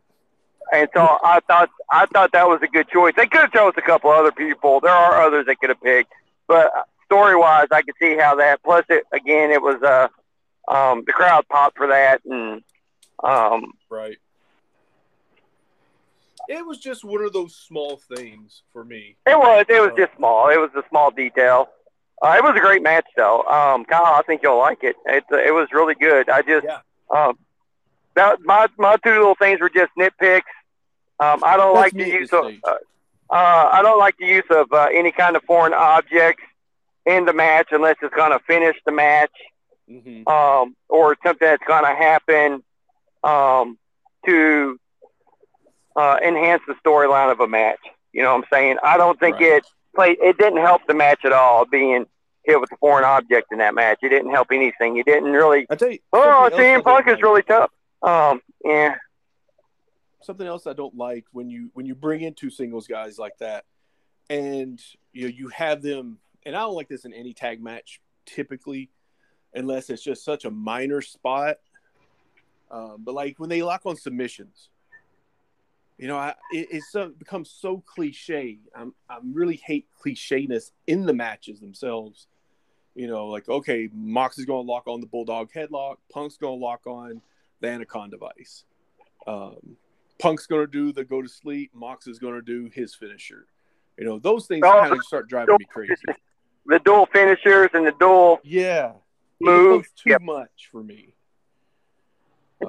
And so I thought I thought that was a good choice. They could have chose a couple other people. There are others they could have picked, but story wise, I could see how that. Plus, it again, it was uh, um, the crowd popped for that, and um, Right. It was just one of those small things for me. it was it was just small. It was a small detail. Uh, it was a great match, though. Um, Kyle, I think you'll like it. It it was really good. I just Yeah. um, that my my two little things were just nitpicks. Um, I don't That's like the use of uh, uh, I don't like the use of uh, any kind of foreign objects in the match unless it's going to finish the match hmm um, or something that's going to happen um, to uh, enhance the storyline of a match. You know what I'm saying? I don't think Right. it played. It didn't help the match at all being hit with a foreign object in that match. It didn't help anything. It didn't really. I tell you, Oh, something CM don't Punk is like- really tough. Um, yeah. something else I don't like when you when you bring in two singles guys like that, and you know you have them, and I don't like this in any tag match typically, unless it's just such a minor spot. Um, but like when they lock on submissions, you know, I, it, it's so, becomes so cliche. I'm I really hate clichéness in the matches themselves. You know, like okay, Mox is going to lock on the bulldog headlock, Punk's going to lock on the anaconda vise. Um, Punk's going to do the go to sleep. Mox is going to do his finisher. You know, those things Oh, kind of start driving me crazy. The dual finishers and the dual. Yeah. It Move. too Yep. much for me.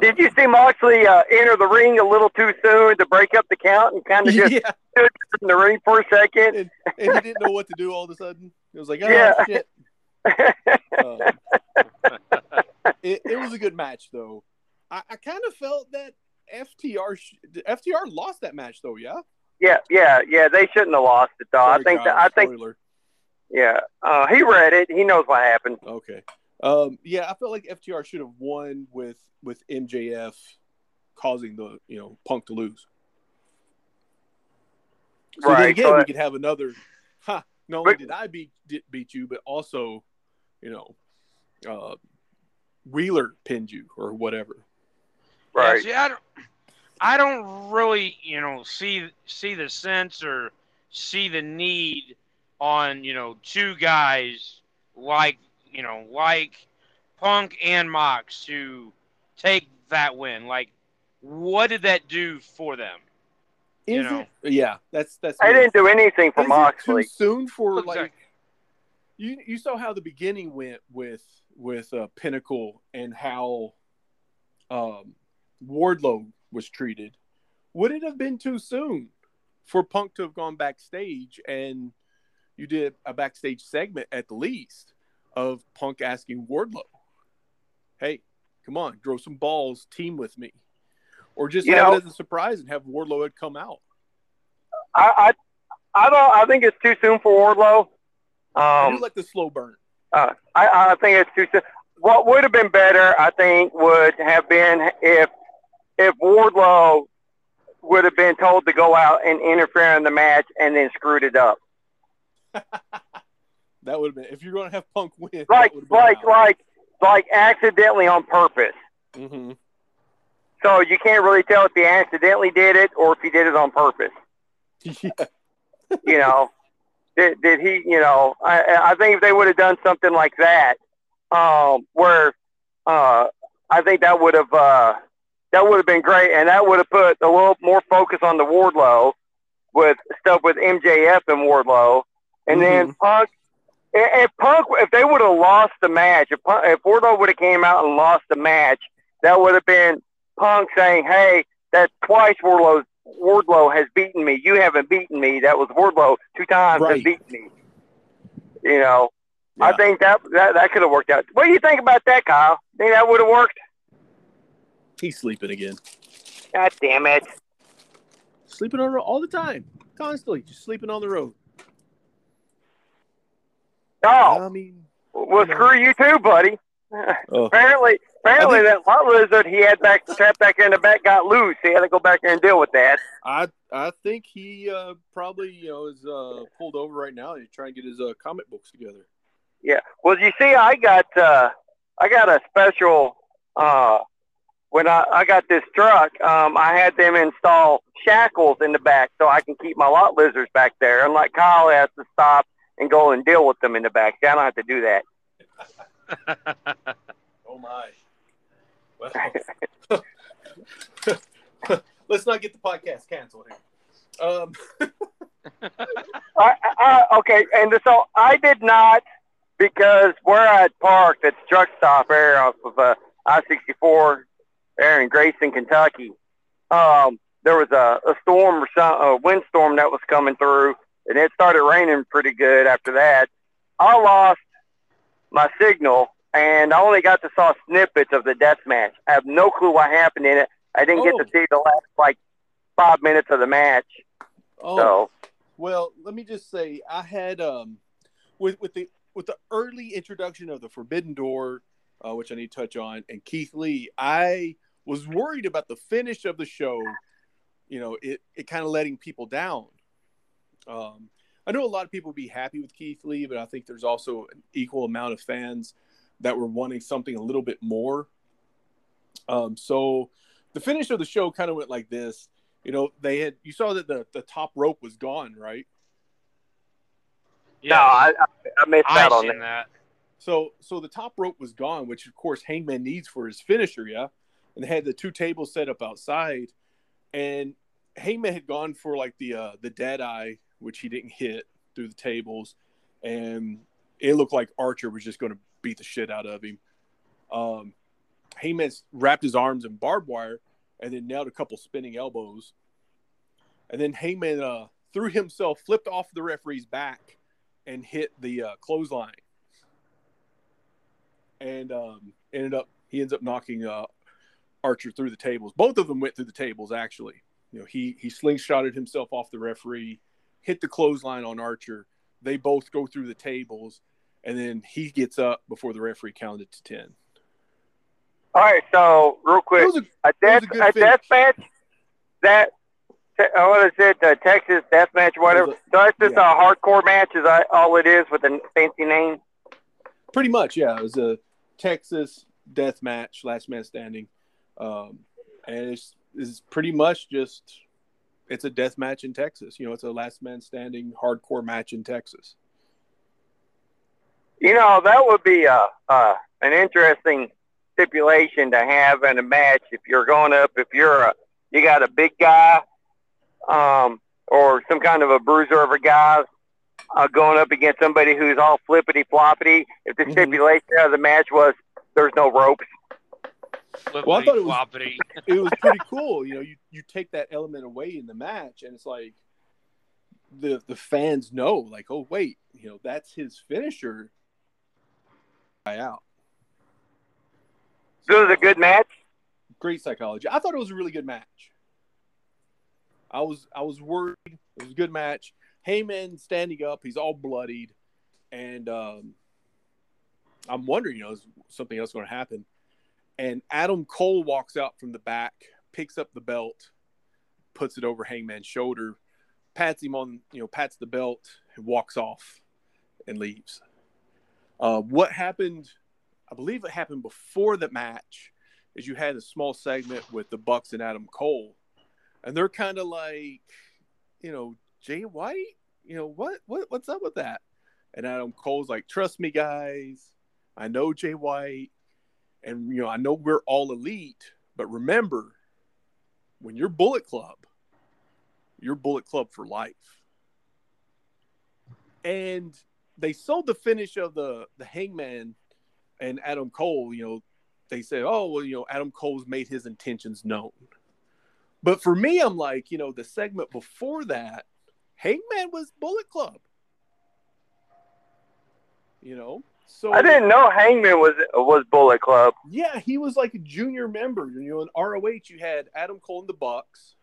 Did you see Moxley uh, enter the ring a little too soon to break up the count and kind of [laughs] just yeah. stood in the ring for a second? And, and he didn't know what to do all of a sudden. It was like, oh, Yeah. shit. [laughs] Um, it, it was a good match, though. I, I kind of felt that FTR FTR lost that match, though. Yeah. yeah, yeah, yeah. They shouldn't have lost it though. I think that, I think yeah. Uh, he read it. He knows what happened. Okay. Um, yeah, I felt like FTR should have won with with MJF causing the you know Punk to lose. So then Right, again, we could have another. Ha! Not only But- did I beat did beat you, but also, you know, uh, Wheeler pinned you or whatever. Right. Yeah, see, I don't, I don't really, you know, see see the sense or see the need on, you know, two guys like, you know, like Punk and Mox to take that win. Like what did that do for them? Is You know. it? Yeah, that's that's. I didn't do anything for Is it Moxley. Too soon for Exactly. like. You you saw how the beginning went with with uh, Pinnacle and how um, Wardlow was treated. Would it have been too soon for Punk to have gone backstage and you did a backstage segment at the least of Punk asking Wardlow, "Hey, come on, throw some balls, team with me," or just You have know- it as a surprise and have Wardlow had come out. I, I, I don't. I think it's too soon for Wardlow. I Um, do like the slow burn. uh, I, I think it's too soon. What would have been better, I think, would have been if if Wardlow would have been told to go out and interfere in the match and then screwed it up. [laughs] That would have been if you're going to have Punk win. Like like like like accidentally on purpose. hmm So you can't really tell if he accidentally did it or if he did it on purpose. [laughs] yeah. you know, did, did he, you know, I, I think if they would have done something like that, um, where, uh, I think that would have, uh, that would have been great. And that would have put a little more focus on the Wardlow with stuff with MJF and Wardlow. And then Punk, and, and Punk, if they would have lost the match, if, Punk, if Wardlow would have came out and lost the match, that would have been Punk saying, "Hey, that's twice Wardlow Wardlow has beaten me. You haven't beaten me. That was Wardlow two times has Right. beaten me." You know, I think that that, that could have worked out. What do you think about that, Kyle? Think that would have worked? He's sleeping again. God damn it! Sleeping on the road all the time, constantly, just sleeping on the road. Oh, I mean, well, screw you too, buddy. oh, apparently, apparently I that lot lizard he had back trapped back in the back got loose. He had to go back there and deal with that. I I think he uh, probably you know is uh, pulled over right now. He's trying to get his uh, comic books together. Yeah. Well, you see, I got uh, I got a special uh, when I, I got this truck. Um, I had them install shackles in the back so I can keep my lot lizards back there. Unlike Kyle has to stop and go and deal with them in the back. I don't have to do that. [laughs] Oh my! Well, [laughs] let's not get the podcast canceled here. Um, [laughs] I, I, okay, and so I did not because where I parked at the truck stop there off of uh, I-64 there in Grayson, Kentucky, um, there was a, a storm or some a windstorm that was coming through, and it started raining pretty good after that. I lost my signal, and I only got to saw snippets of the death match. I have no clue what happened in it. I didn't get Oh. to see the last like five minutes of the match. oh, So Well, let me just say, I had um, with with the with the early introduction of the Forbidden Door, uh, which I need to touch on, and Keith Lee, I was worried about the finish of the show. You know, it it kind of letting people down. Um, I know a lot of people would be happy with Keith Lee, but I think there's also an equal amount of fans that were wanting something a little bit more. Um, so the finish of the show kind of went like this. You know, they had you saw that the the top rope was gone, right? no, I, I, I missed I out on seen that. that. So so the top rope was gone, which of course Hangman needs for his finisher, yeah. And they had the two tables set up outside, and Hangman had gone for like the uh, the dead eye, which he didn't hit through the tables, and it looked like Archer was just going to beat the shit out of him. Um, Hangman wrapped his arms in barbed wire and then nailed a couple spinning elbows, and then Hangman uh, threw himself, flipped off the referee's back, and hit the uh, clothesline and um, ended up he ends up knocking uh, Archer through the tables. Both of them went through the tables actually. You know, he he slingshotted himself off the referee, hit the clothesline on Archer. They both go through the tables, and then he gets up before the referee counted to ten. All right, so real quick, a, a death a a death match that I want to say The Texas death match, whatever. was So that's just yeah. a hardcore match. Is all it is with a fancy name? pretty much, yeah. It was a Texas death match, last man standing, um, and it's, it's pretty much just it's a death match in Texas. You know, it's a last man standing hardcore match in Texas. You know, that would be a, uh, an interesting stipulation to have in a match if you're going up if you're a you got a big guy um, or some kind of a bruiser of a guy uh, going up against somebody who's all flippity floppity. If the Mhm. stipulation of the match was there's no ropes, Well, I thought it was- [laughs] it was pretty cool. You know, you, you take that element away in the match, and it's like the the fans know, like, oh wait, you know, that's his finisher. Guy out. so it was a good match. Great psychology. I thought it was a really good match. I was I was worried. It was a good match. Hangman standing up, he's all bloodied, and um, I'm wondering, you know, is something else going to happen? And Adam Cole walks out from the back, picks up the belt, puts it over Hangman's shoulder, pats him on, you know, pats the belt, and walks off and leaves. Uh, what happened? I believe it happened before the match. Is you had a small segment with the Bucks and Adam Cole, and they're kind of like, you know, Jay White, you know what, what, what's up with that? And Adam Cole's like, trust me, guys, I know Jay White, and you know, I know we're all elite, but remember, when you're Bullet Club, you're Bullet Club for life. And they sold the finish of the the Hangman and Adam Cole. You know, they said, "Oh, well, you know, Adam Cole's made his intentions known." But for me, I'm like, you know, the segment before that, Hangman was Bullet Club. You know, so I didn't know Hangman was was Bullet Club. yeah, he was like a junior member. You know, in ROH, you had Adam Cole in the Bucks,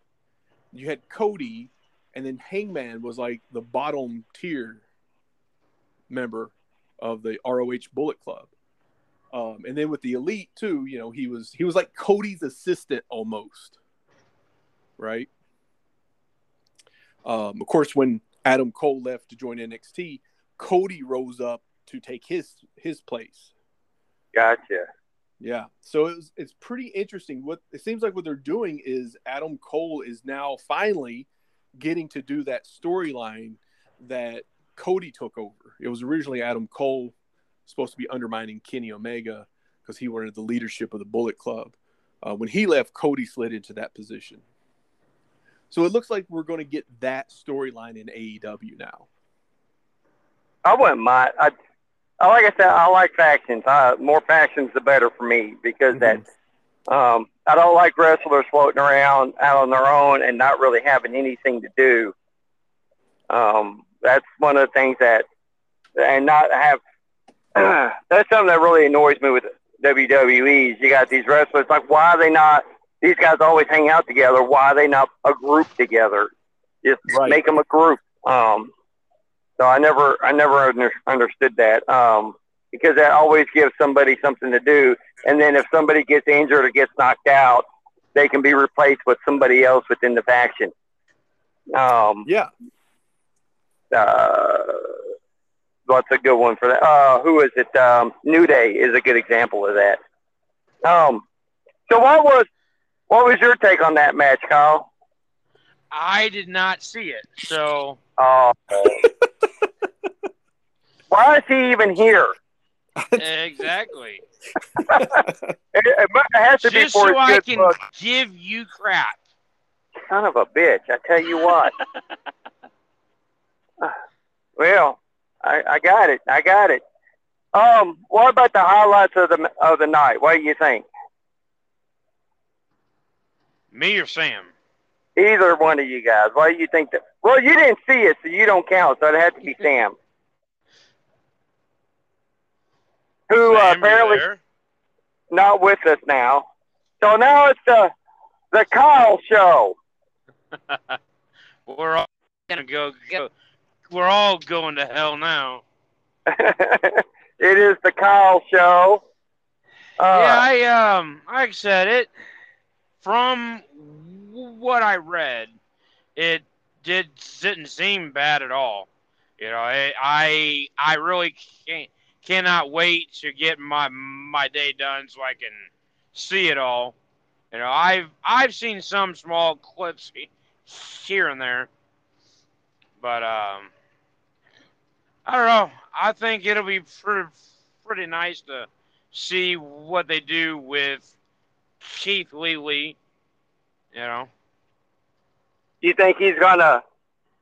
you had Cody, and then Hangman was like the bottom tier member of the ROH Bullet Club. Um, and then with the Elite too, you know, he was he was like Cody's assistant almost, right? Um, of course, when Adam Cole left to join NXT, Cody rose up to take his his place. Gotcha. Yeah. So it was, it's pretty interesting. What it seems like what they're doing is Adam Cole is now finally getting to do that storyline that Cody took over. It was originally Adam Cole supposed to be undermining Kenny Omega because he wanted the leadership of the Bullet Club. Uh, when he left, Cody slid into that position. So it looks like we're going to get that storyline in AEW now. I wouldn't mind. I, I like I said, I like factions. I, more factions, the better for me because that um, I don't like wrestlers floating around out on their own and not really having anything to do. Um, that's one of the things that, and not have. [clears throat] that's something that really annoys me with WWE. Is you got these wrestlers like, why are they not? These guys always hang out together. Why are they not a group together? Just Right. make them a group. Um, so I never, I never under, understood that um, because that always gives somebody something to do. And then if somebody gets injured or gets knocked out, they can be replaced with somebody else within the faction. Um, Yeah. uh, what's a good one for that? Uh, who is it? Um, New Day is a good example of that. Um, so what was what was your take on that match, Kyle? I did not see it, so Oh, why is he even here? exactly. [laughs] It, it has to be Just for so I can book. give you crap. Son of a bitch! I tell you what. [laughs] well, I, I got it. I got it. Um, what about the highlights of the of the night? What do you think? Me or Sam? Either one of you guys. What do you think? That, well, you didn't see it, so you don't count. So it had to be Sam, who uh, Sam, you apparently not with us now. So now it's the the Kyle show. [laughs] We're all gonna go, go. We're all going to hell now. [laughs] it is the Kyle show. Uh, yeah, I um, I said it. From what I read, it did didn't seem bad at all. You know, I I, I really can't cannot wait to get my my day done so I can see it all. You know, I've I've seen some small clips he- here and there, but um, I don't know. I think it'll be pretty pretty nice to see what they do with Keith Lee. You know, you think he's gonna?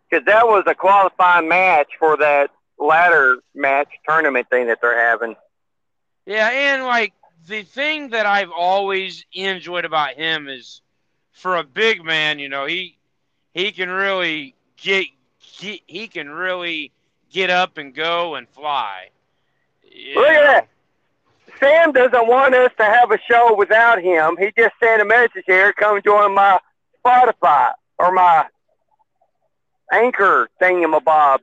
Because that was a qualifying match for that ladder match tournament thing that they're having. Yeah, and like the thing that I've always enjoyed about him is for a big man, you know, he he can really get, get he can really get up and go and fly. You Look at that. Sam doesn't want us to have a show without him. He just sent a message here. Come join my Spotify or my Anchor thingamabob,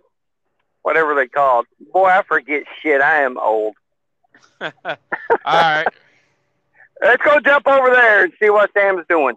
whatever they called. Boy, I forget shit. I am old. [laughs] All right. [laughs] Let's go jump over there and see what Sam's doing.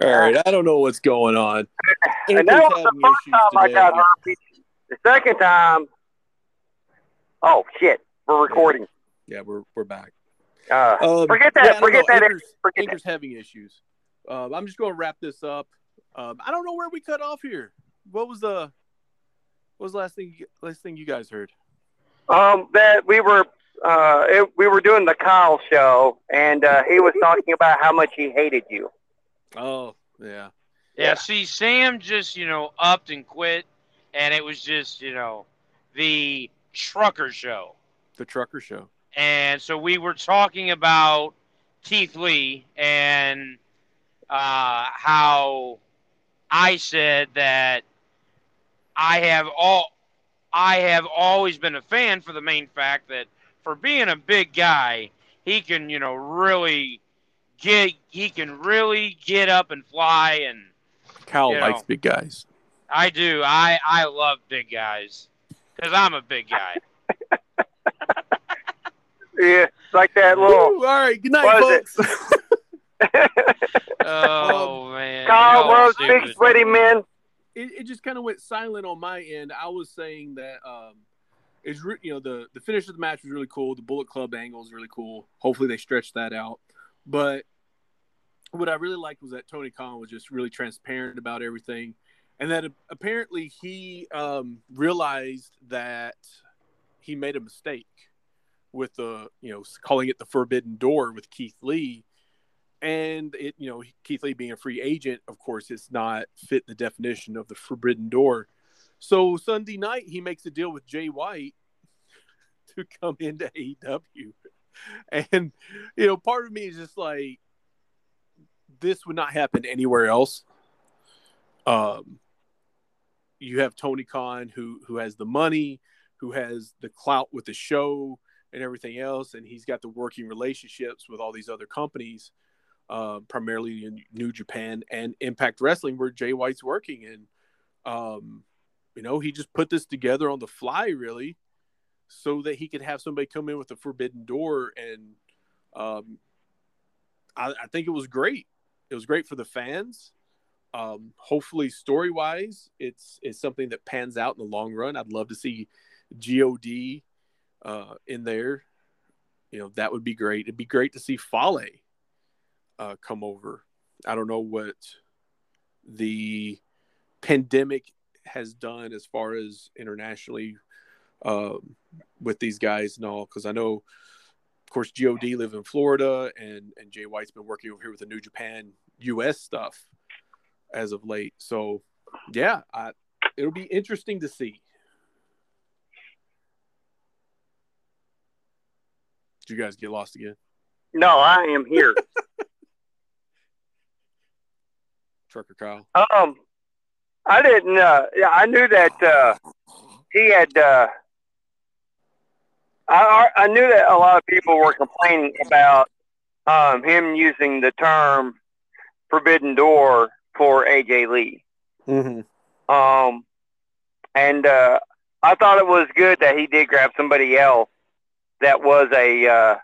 All right, I don't know what's going on. And that was the first time I got herpes. The second time, oh shit, we're recording. Yeah, we're we're back. Uh, Um, forget that. yeah, forget know. that. Anchor's, forget Anchor's having issues. Um, I'm just going to wrap this up. Um, I don't know where we cut off here. What was the what was the last thing last thing you guys heard? Um, that we were uh, it, we were doing the Kyle show, and uh, he was talking about how much he hated you. Oh, yeah. Yeah, see, Sam just, you know, upped and quit, and it was just, you know, the trucker show. The trucker show. And so we were talking about Keith Lee and uh, how I said that I have all I have always been a fan for the main fact that for being a big guy, he can, you know, really get he can really get up and fly and Cal likes know. big guys. I do. I I love big guys because I'm a big guy. Yeah, like that little Woo, all right, good night, folks. [laughs] Oh man, Kyle y'all loves big sweaty men. it, it just kind of went silent on my end. I was saying that um, it's re- you know the the finish of the match was really cool. The Bullet Club angle was really cool. Hopefully they stretch that out. But what I really liked was that Tony Khan was just really transparent about everything, and that apparently he um, realized that he made a mistake with the you know calling it the Forbidden Door with Keith Lee and it you know Keith Lee being a free agent, of course, it's not fit the definition of the forbidden door. So Sunday night he makes a deal with Jay White [laughs] to come into AEW, and you know part of me is just like this would not happen anywhere else. Um, you have Tony Khan who who has the money, who has the clout with the show and everything else, and he's got the working relationships with all these other companies uh, primarily in New Japan and Impact Wrestling, where Jay White's working. And, um, you know, he just put this together on the fly, really, so that he could have somebody come in with a forbidden door. And um, I, I think it was great. It was great for the fans. Um, hopefully, story wise, it's it's something that pans out in the long run. I'd love to see God uh, in there. You know, that would be great. It'd be great to see Fale uh, come over. I don't know what the pandemic has done as far as internationally um, with these guys and all, because I know, of course, God live in Florida, and and Jay White's been working over here with the New Japan US stuff as of late. So, yeah, I, it'll be interesting to see. Did you guys get lost again? No, I am here. [laughs] Trucker Kyle. um, I didn't. Uh, yeah, I knew that uh, he had. Uh, I I knew that a lot of people were complaining about um, him using the term "forbidden door" for AJ Lee. Mm-hmm. Um, and uh, I thought it was good that he did grab somebody else that was a uh,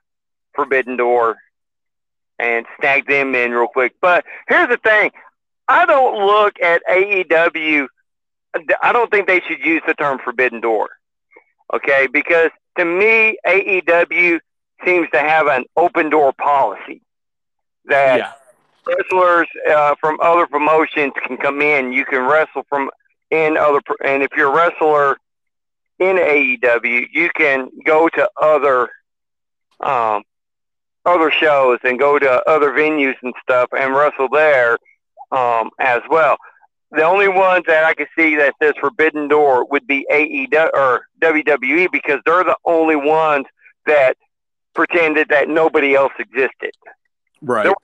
forbidden door and snag them in real quick. But here's the thing: I don't look at AEW. I don't think they should use the term forbidden door. Okay, because to me, AEW seems to have an open door policy that Yeah. wrestlers uh, from other promotions can come in. You can wrestle from in other, and if you're a wrestler in AEW, you can go to other, um, other shows and go to other venues and stuff and wrestle there, um, as well. The only ones that I can see that says Forbidden Door would be AEW or WWE because they're the only ones that pretended that nobody else existed. Right. There-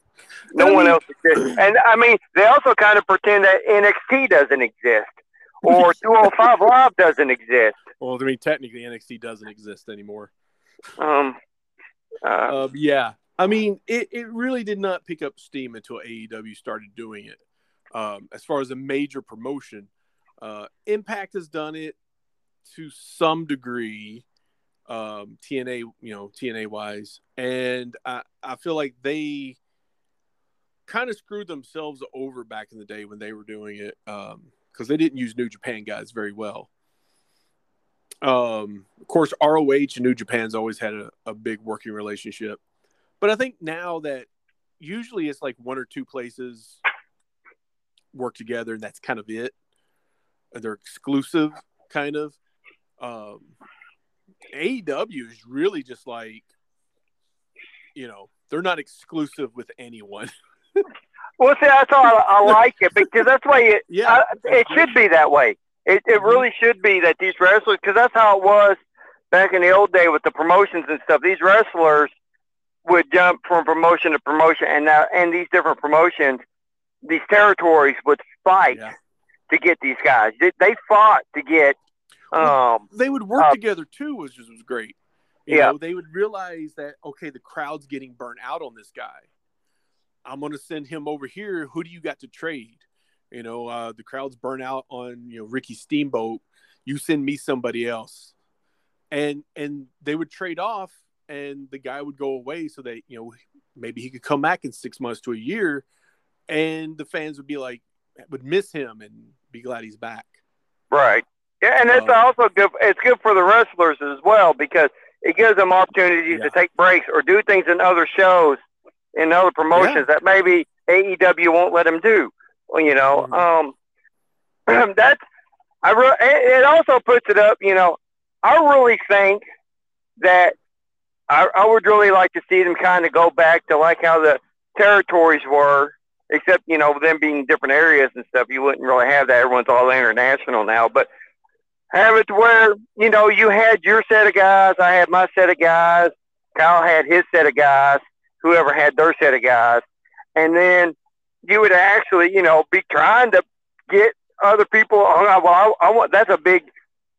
No I one else exists. And I mean, they also kind of pretend that NXT doesn't exist or 205 Live doesn't exist. Well, I mean, technically NXT doesn't exist anymore. Um, uh, Um, yeah, I mean, it, it really did not pick up steam until AEW started doing it. Um, as far as a major promotion, uh, Impact has done it to some degree. Um, TNA, you know, TNA wise, and I, I feel like they kind of screwed themselves over back in the day when they were doing it because they didn't use New Japan guys very well. Um, of course, ROH and New Japan's always had a, a big working relationship, but I think now that usually it's like one or two places work together, and that's kind of it. They're exclusive, kind of. Um, AEW is really just like, you know, they're not exclusive with anyone. [laughs] well, see, that's all I, I like it because that's why it, [laughs] Yeah, I, it should be that way. It, it really should be that these wrestlers, because that's how it was back in the old day with the promotions and stuff. These wrestlers would jump from promotion to promotion, and now and these different promotions, these territories would fight Yeah. to get these guys. They, they fought to get. Um, they would work Uh, together too, which was, was great. You Yeah. know, they would realize that okay, the crowd's getting burnt out on this guy. I'm going to send him over here. Who do you got to trade? You know, uh, the crowd's burnt out on you know Ricky Steamboat. You send me somebody else, and and they would trade off, and the guy would go away so that you know maybe he could come back in six months to a year, and the fans would be like would miss him and be glad he's back. Right. Yeah, and it's Um, also good. It's good for the wrestlers as well because it gives them opportunities Yeah. to take breaks or do things in other shows, in other promotions that maybe AEW won't let them do. You know, um, [clears throat] that's I. Re- it also puts it up. You know, I really think that I, I would really like to see them kind of go back to like how the territories were, except you know them being different areas and stuff. You wouldn't really have that. Everyone's all international now, but have it to where you know you had your set of guys, I had my set of guys, Kyle had his set of guys, whoever had their set of guys, and then you would actually you know be trying to get other people. Oh, well, I, I want that's a big.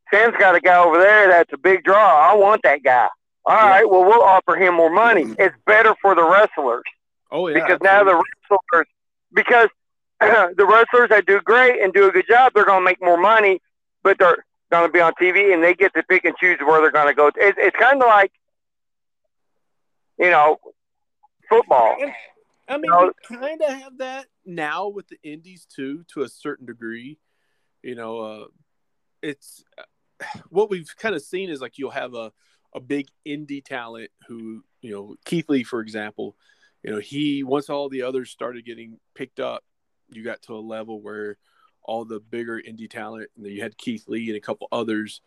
Sam's got a guy over there that's a big draw. I want that guy. All right, well we'll offer him more money. Mm-hmm. It's better for the wrestlers Oh yeah, because now the wrestlers because [clears throat] the wrestlers that do great and do a good job, they're going to make more money, but they're going to be on TV and they get to pick and choose where they're going to go. It, it's kind of like you know football. I mean, know- we kind of have that now with the indies too, to a certain degree. You know, uh, it's [sighs] what we've kind of seen is like you'll have a a big indie talent who, you know, Keith Lee, for example. You know, he once all the others started getting picked up, you got to a level where all the bigger indie talent, and then you had Keith Lee and a couple others,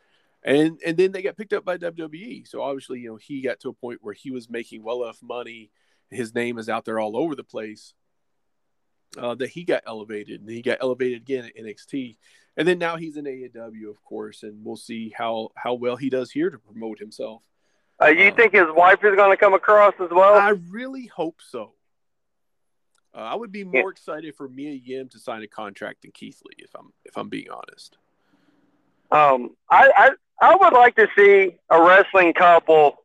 and and then they got picked up by WWE. So obviously, you know, he got to a point where he was making well enough money his name is out there all over the place. Uh, that he got elevated, and he got elevated again at NXT, and then now he's in AEW, of course, and we'll see how how well he does here to promote himself. Uh, you Um, think his wife is going to come across as well? I really hope so. Uh, I would be more excited for Mia Yim to sign a contract than Keith Lee, if I'm if I'm being honest. Um, I, I I would like to see a wrestling couple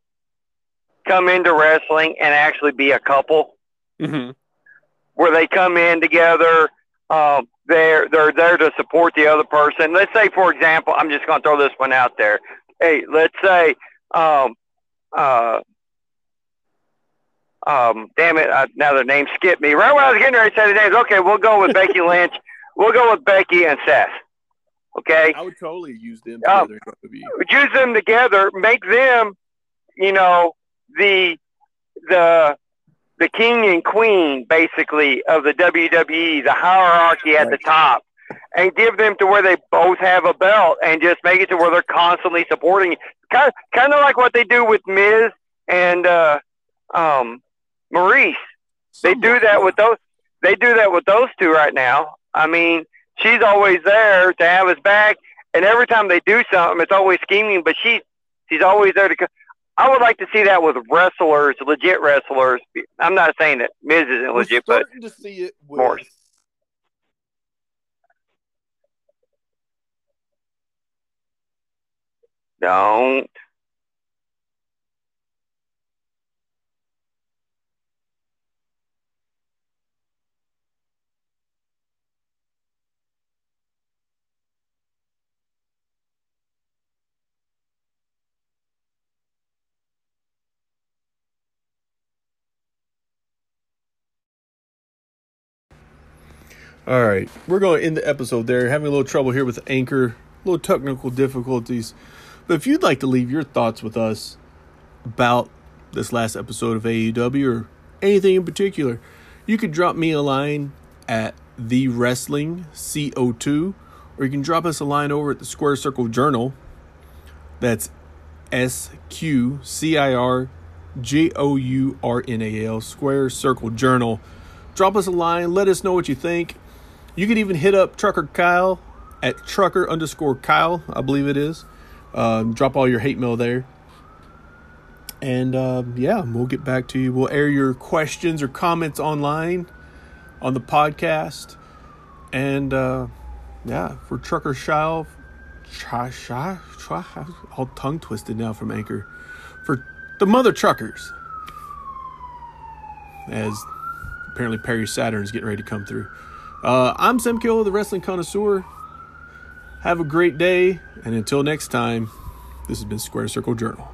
come into wrestling and actually be a couple Mm-hmm. where they come in together. Um, they're they're there to support the other person. Let's say, for example, I'm just going to throw this one out there. Hey, let's say, um, uh, um, damn it, uh, now their name skipped me. Right when I was getting ready to say the names, okay, we'll go with Becky [laughs] Lynch. We'll go with Becky and Seth. Okay, I would totally use them Um, together in WWE. use them together, make them, you know, the the the king and queen basically of the WWE, the hierarchy at the top, and give them to where they both have a belt, and just make it to where they're constantly supporting, kind of kind of like what they do with Miz and uh, um, Maryse. They do that with those. They do that with those two right now. I mean, she's always there to have his back, and every time they do something, it's always scheming. But she, she's always there to. I would like to see that with wrestlers, legit wrestlers. I'm not saying that Miz isn't legit, but to see it with Maryse. don't. All right, we're going to end the episode there. Having a little trouble here with Anchor, a little technical difficulties. But if you'd like to leave your thoughts with us about this last episode of AEW or anything in particular, you could drop me a line at the Wrestling CO2, or you can drop us a line over at the Squared Circle Journal. That's S Q C I R J O U R N A L Squared Circle Journal. Drop us a line. Let us know what you think. You could even hit up Trucker Kyle at trucker underscore Kyle, I believe it is. Um, drop all your hate mail there. And um, yeah, we'll get back to you. We'll air your questions or comments online on the podcast. And uh, yeah, for Trucker Kyle, try, try, try, all tongue twisted now from Anchor. For the mother truckers, as apparently Perry Saturn is getting ready to come through. Uh, I'm Sam Kill, the wrestling connoisseur. Have a great day, and until next time, this has been Squared Circle Journal.